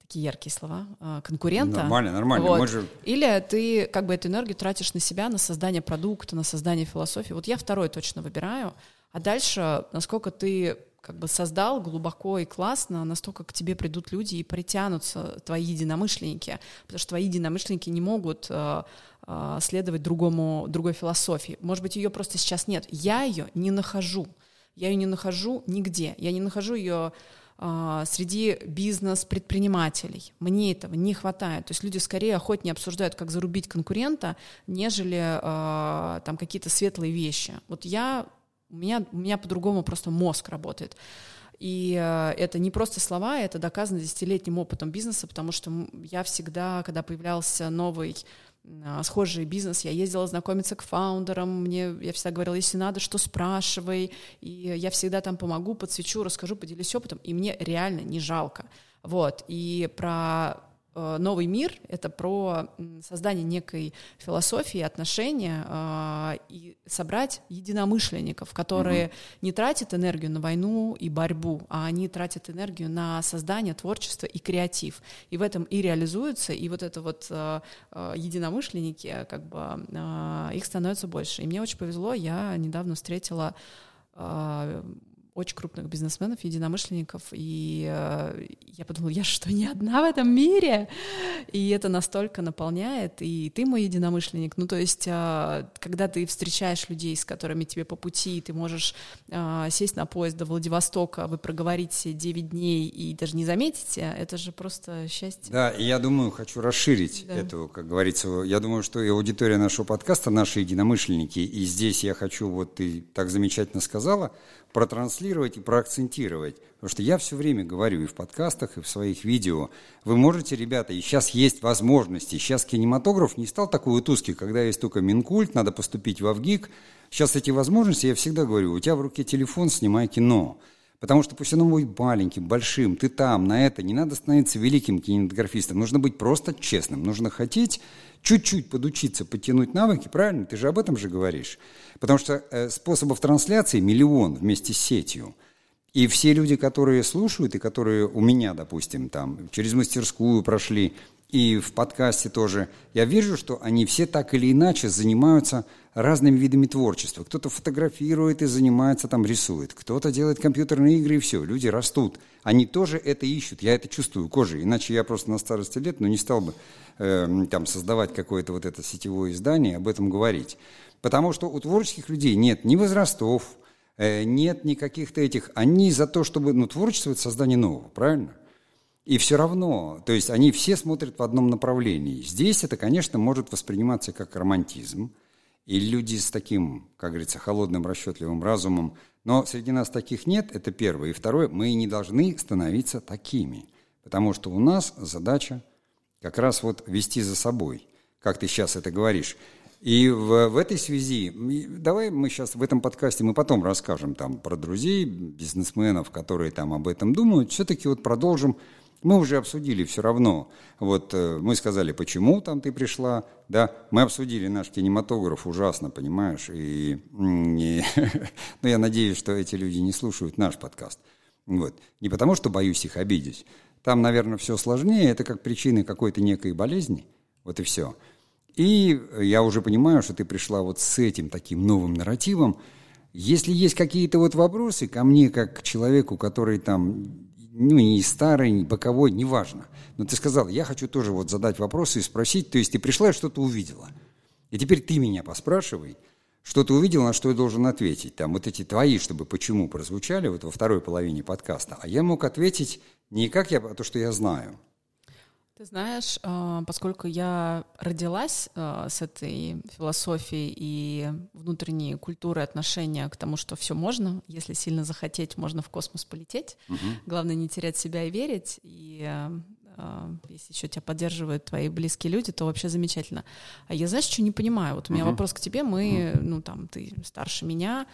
такие яркие слова а, конкурента. Нормально, нормально. Вот. же... Или ты как бы эту энергию тратишь на себя, на создание продукта, на создание философии. Вот я второй точно выбираю. А дальше, насколько ты как бы создал глубоко и классно, настолько к тебе придут люди и притянутся твои единомышленники, потому что твои единомышленники не могут э, э, следовать другому, другой философии. Может быть, ее просто сейчас нет. Я ее не нахожу. Я ее не нахожу нигде. Я не нахожу ее э, среди бизнес-предпринимателей. Мне этого не хватает. То есть люди скорее охотнее обсуждают, как зарубить конкурента, нежели э, там какие-то светлые вещи. Вот я, у меня, у меня по-другому просто мозг работает. И э, это не просто слова, это доказано десятилетним опытом бизнеса, потому что я всегда, когда появлялся новый а, схожий бизнес, я ездила знакомиться к фаундерам, мне, я всегда говорила, если надо, что спрашивай, и я всегда там помогу, подсвечу, расскажу, поделюсь опытом, и мне реально не жалко. Вот, и про новый мир — это про создание некой философии, отношения э, и собрать единомышленников, которые mm-hmm. не тратят энергию на войну и борьбу, а они тратят энергию на создание, творчество и креатив. И в этом и реализуются, и вот это вот э, единомышленники, как бы их становится больше. И мне очень повезло, я недавно встретила очень крупных бизнесменов, единомышленников, и э, я подумала, я что, не одна в этом мире? И это настолько наполняет, и ты мой единомышленник. Ну, то есть, э, когда ты встречаешь людей, с которыми тебе по пути, ты можешь э, сесть на поезд до Владивостока, вы проговорите 9 дней и даже не заметите, это же просто счастье. Да, и я думаю, хочу расширить да. эту, как говорится, я думаю, что и аудитория нашего подкаста, наши единомышленники, и здесь я хочу, вот ты так замечательно сказала, протранслировать и проакцентировать. Потому что я все время говорю и в подкастах, и в своих видео. Вы можете, ребята, и сейчас есть возможности. Сейчас кинематограф не стал такой вот узкий, когда есть только Минкульт, надо поступить в Авгик. Сейчас эти возможности, я всегда говорю, у тебя в руке телефон, снимай кино. Потому что пусть оно будет маленьким, большим, ты там, на это. Не надо становиться великим кинематографистом. Нужно быть просто честным. Нужно хотеть чуть-чуть подучиться, подтянуть навыки, правильно? Ты же об этом же говоришь. Потому что э, способов трансляции миллион вместе с сетью. И все люди, которые слушают, и которые у меня, допустим, там, через мастерскую прошли, и в подкасте тоже, я вижу, что они все так или иначе занимаются разными видами творчества. Кто-то фотографирует и занимается, там рисует, кто-то делает компьютерные игры, и все, люди растут. Они тоже это ищут, я это чувствую кожей, иначе я просто на старости лет, ну, не стал бы э, там создавать какое-то вот это сетевое издание, об этом говорить. Потому что у творческих людей нет ни возрастов, э, нет никаких-то этих, они за то, чтобы, ну, творчество – это создание нового, правильно? И все равно, то есть они все смотрят в одном направлении. Здесь это, конечно, может восприниматься как романтизм. И люди с таким, как говорится, холодным, расчетливым разумом. Но среди нас таких нет, это первое. И второе, мы не должны становиться такими. Потому что у нас задача как раз вот вести за собой, как ты сейчас это говоришь. И в, в этой связи, давай мы сейчас в этом подкасте, мы потом расскажем там про друзей, бизнесменов, которые там об этом думают, все-таки вот продолжим мы уже обсудили все равно. Вот э, мы сказали, почему там ты пришла, да, мы обсудили наш кинематограф ужасно, понимаешь, и, и ну, я надеюсь, что эти люди не слушают наш подкаст. Вот. Не потому, что боюсь их обидеть. Там, наверное, все сложнее, это как причины какой-то некой болезни, вот и все. И я уже понимаю, что ты пришла вот с этим таким новым нарративом. Если есть какие-то вот вопросы ко мне, как к человеку, который там ну, не старый, не боковой, неважно. Но ты сказал, я хочу тоже вот задать вопросы и спросить, то есть ты пришла и что-то увидела. И теперь ты меня поспрашивай, что ты увидел, на что я должен ответить. Там вот эти твои, чтобы почему прозвучали вот во второй половине подкаста. А я мог ответить не как я, а то, что я знаю. Ты знаешь, а, поскольку я родилась а, с этой философией и внутренней культурой отношения к тому, что все можно, если сильно захотеть, можно в космос полететь. Угу. Главное не терять себя и верить. И а, если еще тебя поддерживают твои близкие люди, то вообще замечательно. А я, знаешь, что не понимаю? Вот у меня угу. вопрос к тебе. Мы, угу. ну там, ты старше меня,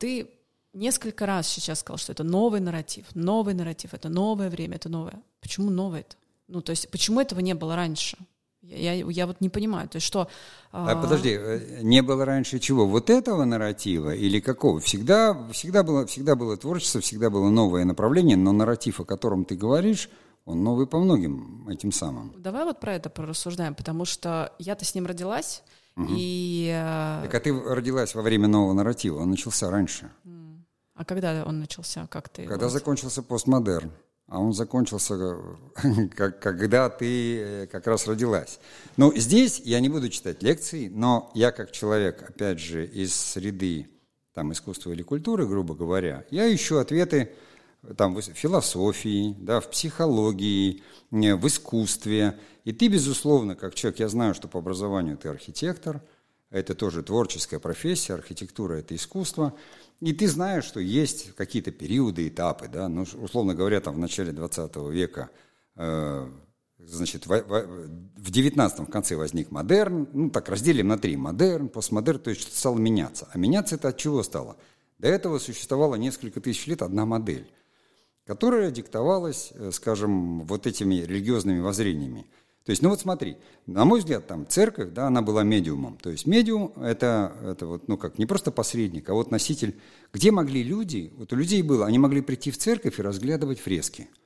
ты несколько раз сейчас сказал, что это новый нарратив, новый нарратив, это новое время, это новое. Почему новое это? Ну, то есть, почему этого не было раньше? Я, я, я вот не понимаю, то есть что... А, а, подожди, э, не было раньше чего? Вот этого нарратива или какого? Всегда, всегда, было, всегда было творчество, всегда было новое направление, но нарратив, о котором ты говоришь, он новый по многим этим самым. Давай вот про это порассуждаем, потому что я-то с ним родилась, угу. и... Э, так а ты родилась во время нового нарратива, он начался раньше. А когда он начался? Как ты Когда его... закончился постмодерн а он закончился, как, когда ты э, как раз родилась. Ну, здесь я не буду читать лекции, но я как человек, опять же, из среды там, искусства или культуры, грубо говоря, я ищу ответы там, в философии, да, в психологии, в искусстве. И ты, безусловно, как человек, я знаю, что по образованию ты архитектор, это тоже творческая профессия, архитектура – это искусство. И ты знаешь, что есть какие-то периоды, этапы, да, ну, условно говоря, там в начале 20 века э, Значит, в, в, в 19 в конце возник модерн, ну так разделим на три, модерн, постмодерн, то есть что-то стало меняться. А меняться это от чего стало? До этого существовала несколько тысяч лет одна модель, которая диктовалась, э, скажем, вот этими религиозными воззрениями. То есть, ну вот смотри, на мой взгляд, там церковь, да, она была медиумом. То есть медиум это, это вот, ну как, не просто посредник, а вот носитель. Где могли люди, вот у людей было, они могли прийти в церковь и разглядывать фрески –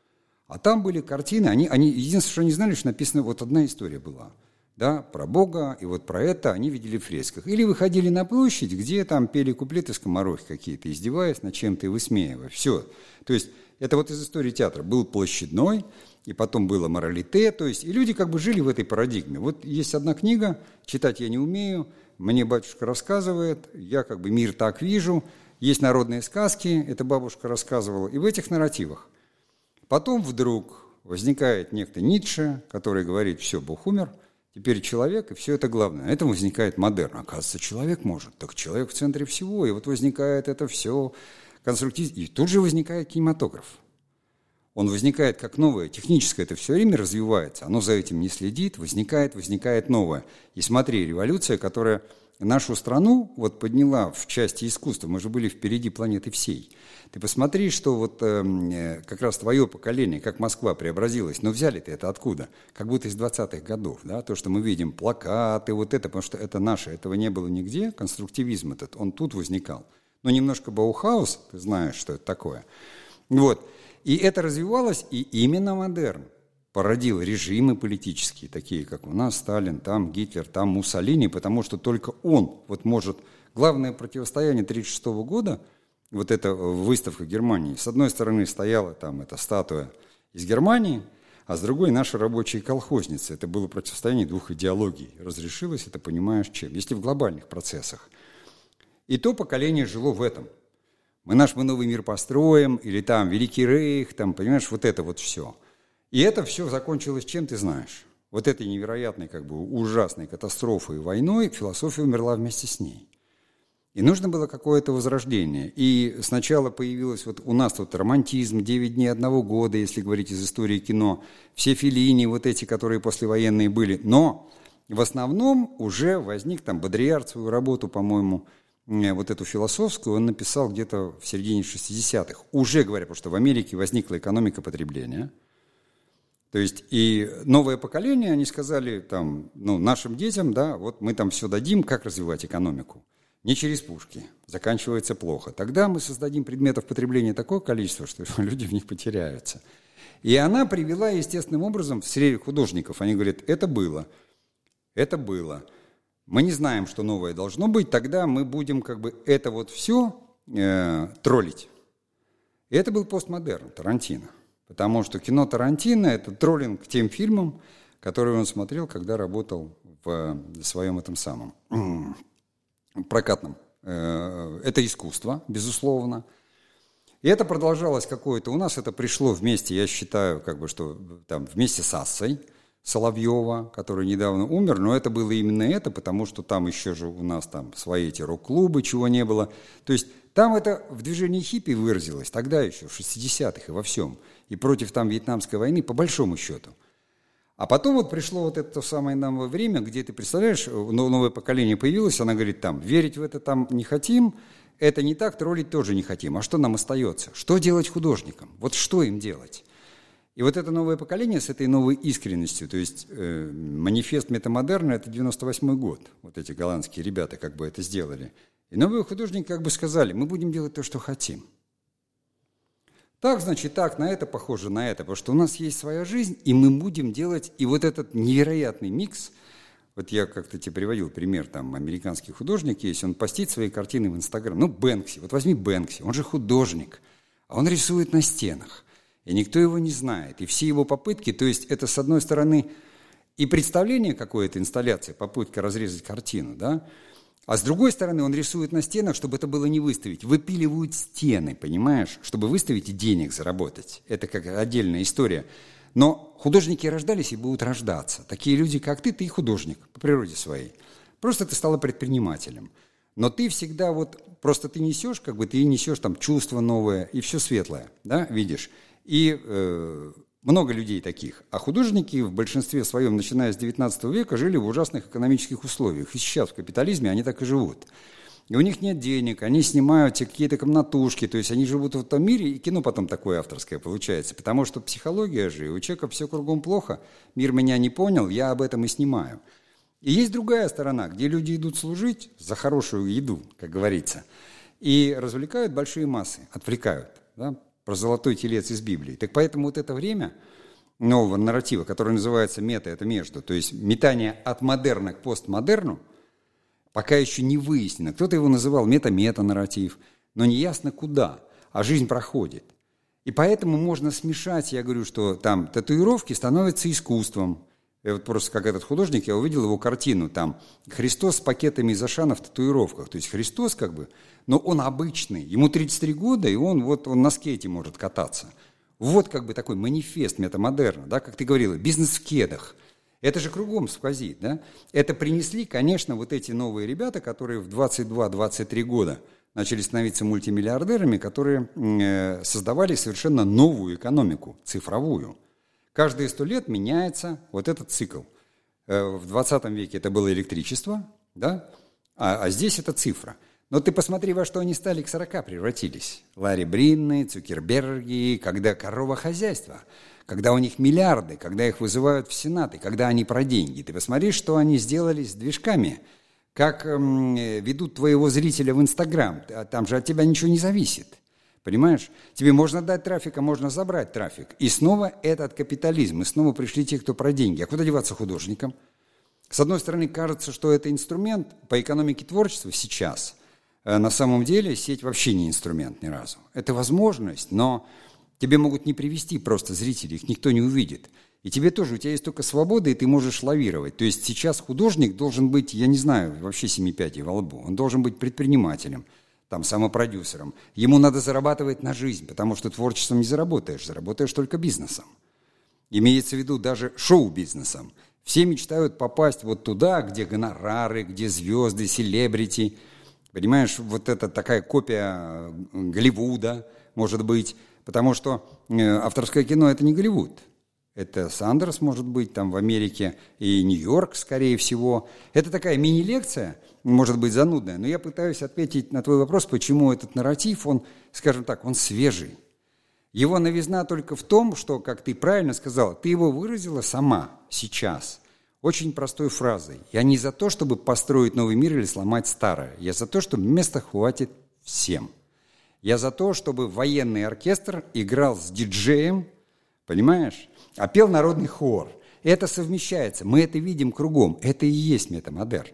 а там были картины, они, они, единственное, что они знали, что написано, вот одна история была, да, про Бога, и вот про это они видели в фресках. Или выходили на площадь, где там пели куплеты скоморохи какие-то, издеваясь над чем-то и высмеивая. Все. То есть это вот из истории театра. Был площадной, и потом было моралите, то есть и люди как бы жили в этой парадигме. Вот есть одна книга, читать я не умею, мне батюшка рассказывает, я как бы мир так вижу, есть народные сказки, это бабушка рассказывала, и в этих нарративах – Потом вдруг возникает некто Ницше, который говорит, все, Бог умер, теперь человек, и все это главное. На этом возникает модерн. Оказывается, человек может. Так человек в центре всего. И вот возникает это все конструктив. И тут же возникает кинематограф. Он возникает как новое, техническое это все время развивается, оно за этим не следит, возникает, возникает новое. И смотри, революция, которая нашу страну вот подняла в части искусства, мы же были впереди планеты всей. Ты посмотри, что вот эм, э, как раз твое поколение, как Москва преобразилась, но взяли ты это откуда? Как будто из 20-х годов, да, то, что мы видим, плакаты, вот это, потому что это наше, этого не было нигде, конструктивизм этот, он тут возникал. Но немножко Баухаус, ты знаешь, что это такое. Вот. И это развивалось, и именно модерн породил режимы политические, такие как у нас Сталин, там Гитлер, там Муссолини, потому что только он вот может... Главное противостояние 1936 года, вот эта выставка Германии, с одной стороны стояла там эта статуя из Германии, а с другой наши рабочие колхозницы. Это было противостояние двух идеологий. Разрешилось это, понимаешь, чем? Если в глобальных процессах. И то поколение жило в этом. Мы наш мы новый мир построим, или там Великий Рейх, там, понимаешь, вот это вот все – и это все закончилось чем, ты знаешь? Вот этой невероятной, как бы ужасной катастрофой и войной философия умерла вместе с ней. И нужно было какое-то возрождение. И сначала появилось вот у нас вот романтизм, «Девять дней одного года», если говорить из истории кино, все филини, вот эти, которые послевоенные были. Но в основном уже возник там Бодрияр свою работу, по-моему, вот эту философскую он написал где-то в середине 60-х. Уже говоря, потому что в Америке возникла экономика потребления – то есть и новое поколение, они сказали там, ну, нашим детям, да, вот мы там все дадим, как развивать экономику. Не через пушки. Заканчивается плохо. Тогда мы создадим предметов потребления такое количество, что люди в них потеряются. И она привела естественным образом в среде художников. Они говорят, это было, это было. Мы не знаем, что новое должно быть, тогда мы будем как бы это вот все э, троллить. И это был постмодерн, Тарантино. Потому что кино Тарантино – это троллинг тем фильмам, которые он смотрел, когда работал в своем этом самом прокатном. Э, это искусство, безусловно. И это продолжалось какое-то. У нас это пришло вместе, я считаю, как бы, что там вместе с Ассой Соловьева, который недавно умер, но это было именно это, потому что там еще же у нас там свои эти рок-клубы, чего не было. То есть там это в движении хиппи выразилось, тогда еще, в 60-х и во всем – и против там Вьетнамской войны, по большому счету. А потом вот пришло вот это самое новое время, где ты представляешь, новое поколение появилось, она говорит там, верить в это там не хотим, это не так, троллить тоже не хотим. А что нам остается? Что делать художникам? Вот что им делать? И вот это новое поколение с этой новой искренностью, то есть э, манифест метамодерна – это 98 год, вот эти голландские ребята как бы это сделали. И новые художники как бы сказали, мы будем делать то, что хотим – так, значит, так, на это похоже, на это, потому что у нас есть своя жизнь, и мы будем делать, и вот этот невероятный микс, вот я как-то тебе приводил пример, там, американский художник есть, он постит свои картины в Инстаграм, ну, Бэнкси, вот возьми Бэнкси, он же художник, а он рисует на стенах, и никто его не знает, и все его попытки, то есть это, с одной стороны, и представление какое-то, инсталляция, попытка разрезать картину, да, А с другой стороны, он рисует на стенах, чтобы это было не выставить. Выпиливают стены, понимаешь, чтобы выставить и денег заработать. Это как отдельная история. Но художники рождались и будут рождаться. Такие люди, как ты, ты художник по природе своей. Просто ты стала предпринимателем. Но ты всегда вот, просто ты несешь, как бы ты несешь там чувство новое и все светлое, да, видишь. И э, много людей таких. А художники в большинстве своем, начиная с 19 века, жили в ужасных экономических условиях. И сейчас в капитализме они так и живут. И у них нет денег, они снимают какие-то комнатушки, то есть они живут в том мире, и кино потом такое авторское получается. Потому что психология же, у человека все кругом плохо, мир меня не понял, я об этом и снимаю. И есть другая сторона, где люди идут служить за хорошую еду, как говорится, и развлекают большие массы, отвлекают. Да? Про золотой телец из Библии. Так поэтому вот это время нового нарратива, который называется мета, это между, то есть метание от модерна к постмодерну, пока еще не выяснено. Кто-то его называл мета-мета-нарратив, но не ясно куда, а жизнь проходит. И поэтому можно смешать, я говорю, что там татуировки становятся искусством. Я вот просто как этот художник, я увидел его картину, там Христос с пакетами из Ашана в татуировках. То есть Христос как бы но он обычный. Ему 33 года, и он вот он на скейте может кататься. Вот как бы такой манифест метамодерна, да, как ты говорила, бизнес в кедах. Это же кругом сквозит, да? Это принесли, конечно, вот эти новые ребята, которые в 22-23 года начали становиться мультимиллиардерами, которые э, создавали совершенно новую экономику, цифровую. Каждые сто лет меняется вот этот цикл. Э, в 20 веке это было электричество, да? а, а здесь это цифра – но ты посмотри, во что они стали к 40 превратились. Ларри Бринны, Цукерберги, когда корова хозяйства, когда у них миллиарды, когда их вызывают в Сенат, и когда они про деньги. Ты посмотри, что они сделали с движками, как эм, ведут твоего зрителя в Инстаграм. Там же от тебя ничего не зависит. Понимаешь? Тебе можно дать трафик, а можно забрать трафик. И снова этот капитализм. И снова пришли те, кто про деньги. А куда деваться художникам? С одной стороны, кажется, что это инструмент по экономике творчества сейчас – Э, на самом деле сеть вообще не инструмент ни разу. Это возможность, но тебе могут не привести просто зрители, их никто не увидит. И тебе тоже, у тебя есть только свобода, и ты можешь лавировать. То есть сейчас художник должен быть, я не знаю, вообще семипятий во лбу. Он должен быть предпринимателем, там, самопродюсером. Ему надо зарабатывать на жизнь, потому что творчеством не заработаешь, заработаешь только бизнесом. Имеется в виду даже шоу-бизнесом. Все мечтают попасть вот туда, где гонорары, где звезды, селебрити – Понимаешь, вот это такая копия Голливуда, может быть, потому что э, авторское кино – это не Голливуд. Это Сандерс, может быть, там в Америке, и Нью-Йорк, скорее всего. Это такая мини-лекция, может быть, занудная, но я пытаюсь ответить на твой вопрос, почему этот нарратив, он, скажем так, он свежий. Его новизна только в том, что, как ты правильно сказала, ты его выразила сама, сейчас – очень простой фразой. Я не за то, чтобы построить новый мир или сломать старое. Я за то, чтобы места хватит всем. Я за то, чтобы военный оркестр играл с диджеем, понимаешь, а пел народный хор. Это совмещается. Мы это видим кругом. Это и есть метамодерн.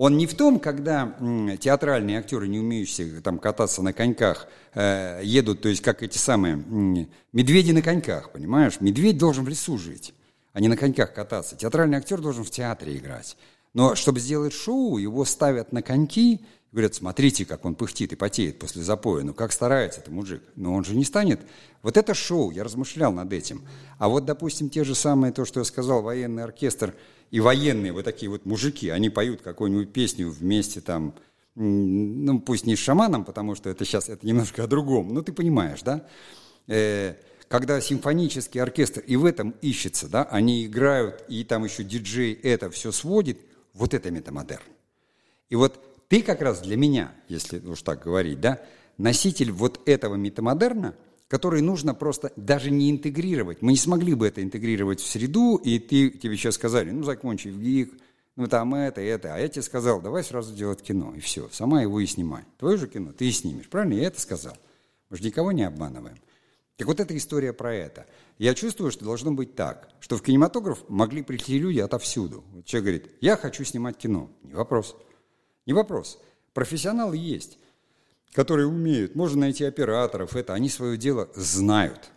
Он не в том, когда театральные актеры, не умеющие там кататься на коньках, э, едут, то есть как эти самые м, медведи на коньках, понимаешь? Медведь должен в лесу жить а не на коньках кататься. Театральный актер должен в театре играть. Но чтобы сделать шоу, его ставят на коньки, говорят, смотрите, как он пыхтит и потеет после запоя. Ну, как старается этот мужик. Но он же не станет. Вот это шоу, я размышлял над этим. А вот, допустим, те же самые, то, что я сказал, военный оркестр и военные вот такие вот мужики, они поют какую-нибудь песню вместе там, ну, пусть не с шаманом, потому что это сейчас, это немножко о другом, но ты понимаешь, да? Э, когда симфонический оркестр и в этом ищется, да, они играют, и там еще диджей это все сводит, вот это метамодерн. И вот ты как раз для меня, если уж так говорить, да, носитель вот этого метамодерна, который нужно просто даже не интегрировать. Мы не смогли бы это интегрировать в среду, и ты, тебе сейчас сказали, ну, закончи в ГИК, ну, там это, это. А я тебе сказал, давай сразу делать кино, и все, сама его и снимай. Твое же кино ты и снимешь, правильно? Я это сказал. Мы же никого не обманываем. Так вот эта история про это. Я чувствую, что должно быть так, что в кинематограф могли прийти люди отовсюду. Вот человек говорит, я хочу снимать кино. Не вопрос. Не вопрос. Профессионалы есть, которые умеют. Можно найти операторов, это, они свое дело знают.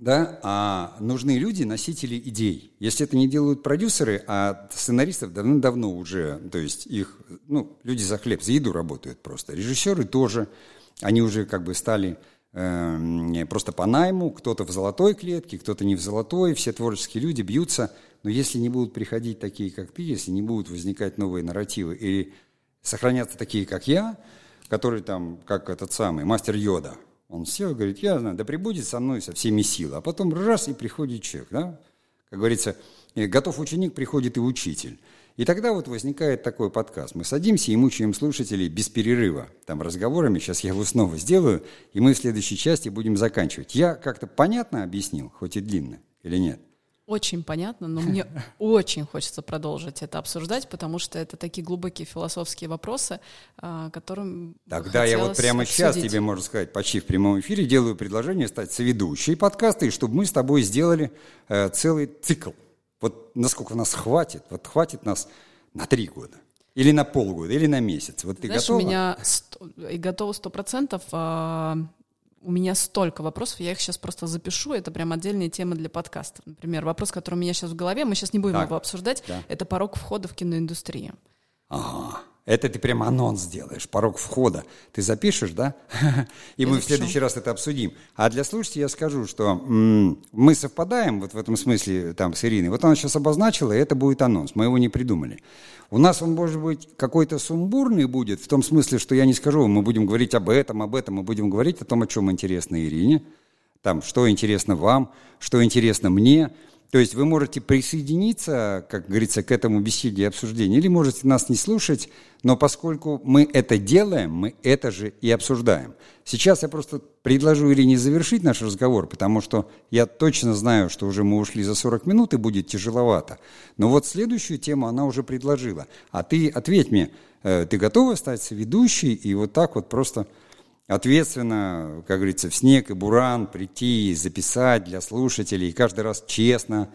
да, а нужны люди, носители идей. Если это не делают продюсеры, а сценаристов давно-давно уже, то есть их, ну, люди за хлеб, за еду работают просто. Режиссеры тоже, они уже как бы стали э, просто по найму, кто-то в золотой клетке, кто-то не в золотой, все творческие люди бьются, но если не будут приходить такие, как ты, если не будут возникать новые нарративы или сохраняться такие, как я, которые там, как этот самый мастер Йода – он сел и говорит, я знаю, да прибудет со мной со всеми силы. А потом раз, и приходит человек. Да? Как говорится, «Э, готов ученик, приходит и учитель. И тогда вот возникает такой подкаст. Мы садимся и мучаем слушателей без перерыва, там разговорами. Сейчас я его снова сделаю, и мы в следующей части будем заканчивать. Я как-то понятно объяснил, хоть и длинно, или нет? Очень понятно, но мне очень хочется продолжить это обсуждать, потому что это такие глубокие философские вопросы, а, которым Тогда я вот прямо обсудить. сейчас тебе, можно сказать, почти в прямом эфире делаю предложение стать соведущей подкаста, и чтобы мы с тобой сделали э, целый цикл. Вот насколько нас хватит, вот хватит нас на три года. Или на полгода, или на месяц. Вот ты Знаешь, готова? у меня и готова сто процентов. У меня столько вопросов, я их сейчас просто запишу, это прям отдельная тема для подкаста. Например, вопрос, который у меня сейчас в голове, мы сейчас не будем так, его обсуждать, да. это порог входа в киноиндустрию. Ага. Это ты прям анонс делаешь, порог входа. Ты запишешь, да? И мы в следующий раз это обсудим. А для слушателей я скажу, что мы совпадаем вот в этом смысле там с Ириной. Вот она сейчас обозначила, и это будет анонс. Мы его не придумали. У нас он, может быть, какой-то сумбурный будет, в том смысле, что я не скажу, мы будем говорить об этом, об этом, мы будем говорить о том, о чем интересно Ирине, там, что интересно вам, что интересно мне – то есть вы можете присоединиться, как говорится, к этому беседе и обсуждению, или можете нас не слушать, но поскольку мы это делаем, мы это же и обсуждаем. Сейчас я просто предложу Ирине завершить наш разговор, потому что я точно знаю, что уже мы ушли за 40 минут и будет тяжеловато. Но вот следующую тему она уже предложила. А ты ответь мне, э, ты готова стать соведущей и вот так вот просто ответственно, как говорится, в снег и буран прийти, записать для слушателей, и каждый раз честно.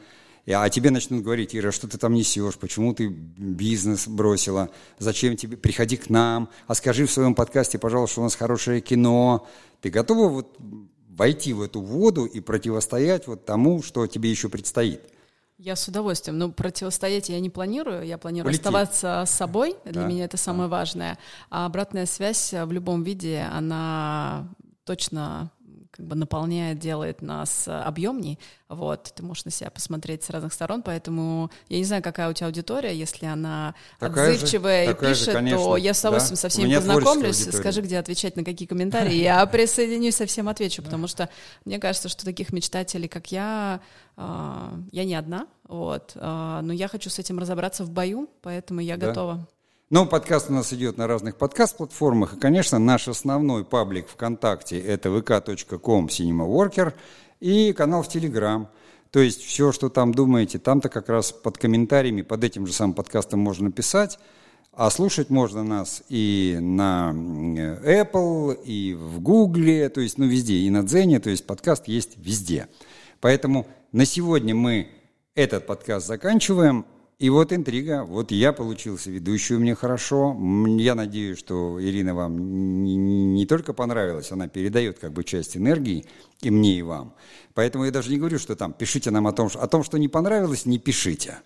А тебе начнут говорить, Ира, что ты там несешь, почему ты бизнес бросила, зачем тебе, приходи к нам, а скажи в своем подкасте, пожалуйста, что у нас хорошее кино. Ты готова вот войти в эту воду и противостоять вот тому, что тебе еще предстоит? Я с удовольствием. Но противостоять я не планирую. Я планирую Полетим. оставаться с собой. Для да. меня это самое да. важное. А обратная связь в любом виде, она точно как бы наполняет, делает нас объемней. Вот, ты можешь на себя посмотреть с разных сторон, поэтому я не знаю, какая у тебя аудитория, если она такая отзывчивая же, и пишет, же, конечно, то я с удовольствием да? со всеми познакомлюсь, скажи, где отвечать на какие комментарии, я присоединюсь, со всем отвечу, потому что мне кажется, что таких мечтателей, как я, а, я не одна, вот, а, но я хочу с этим разобраться в бою, поэтому я готова. Ну, подкаст у нас идет на разных подкаст-платформах. И, конечно, наш основной паблик ВКонтакте – это vk.com cinemaworker и канал в Телеграм. То есть все, что там думаете, там-то как раз под комментариями, под этим же самым подкастом можно писать. А слушать можно нас и на Apple, и в Google, то есть, ну, везде, и на Дзене, то есть подкаст есть везде. Поэтому на сегодня мы этот подкаст заканчиваем. И вот интрига, вот я получился ведущую, мне хорошо. Я надеюсь, что Ирина вам не, только понравилась, она передает как бы часть энергии и мне, и вам. Поэтому я даже не говорю, что там пишите нам о том, о том, что не понравилось, не пишите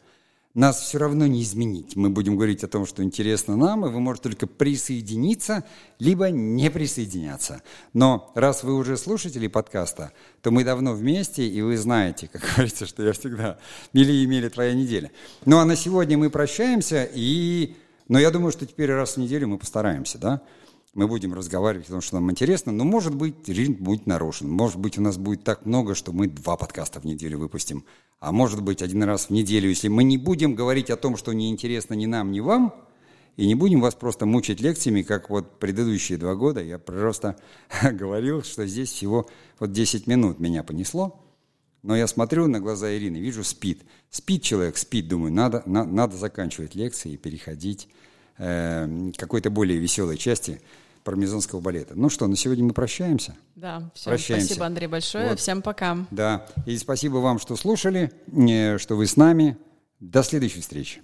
нас все равно не изменить. Мы будем говорить о том, что интересно нам, и вы можете только присоединиться, либо не присоединяться. Но раз вы уже слушатели подкаста, то мы давно вместе, и вы знаете, как говорится, что я всегда мили имели твоя неделя. Ну а на сегодня мы прощаемся, и... но я думаю, что теперь раз в неделю мы постараемся, да? мы будем разговаривать, потому что нам интересно, но, может быть, режим будет нарушен. Может быть, у нас будет так много, что мы два подкаста в неделю выпустим. А может быть, один раз в неделю, если мы не будем говорить о том, что неинтересно ни нам, ни вам, и не будем вас просто мучить лекциями, как вот предыдущие два года. Я просто говорил, что здесь всего вот 10 минут меня понесло. Но я смотрю на глаза Ирины, вижу, спит. Спит человек, спит. Думаю, надо, на, надо заканчивать лекции и переходить э, какой-то более веселой части пармезонского балета. Ну что, на сегодня мы прощаемся. Да, все. Прощаемся. Спасибо, Андрей, большое. Вот. Всем пока. Да, и спасибо вам, что слушали, э, что вы с нами. До следующей встречи.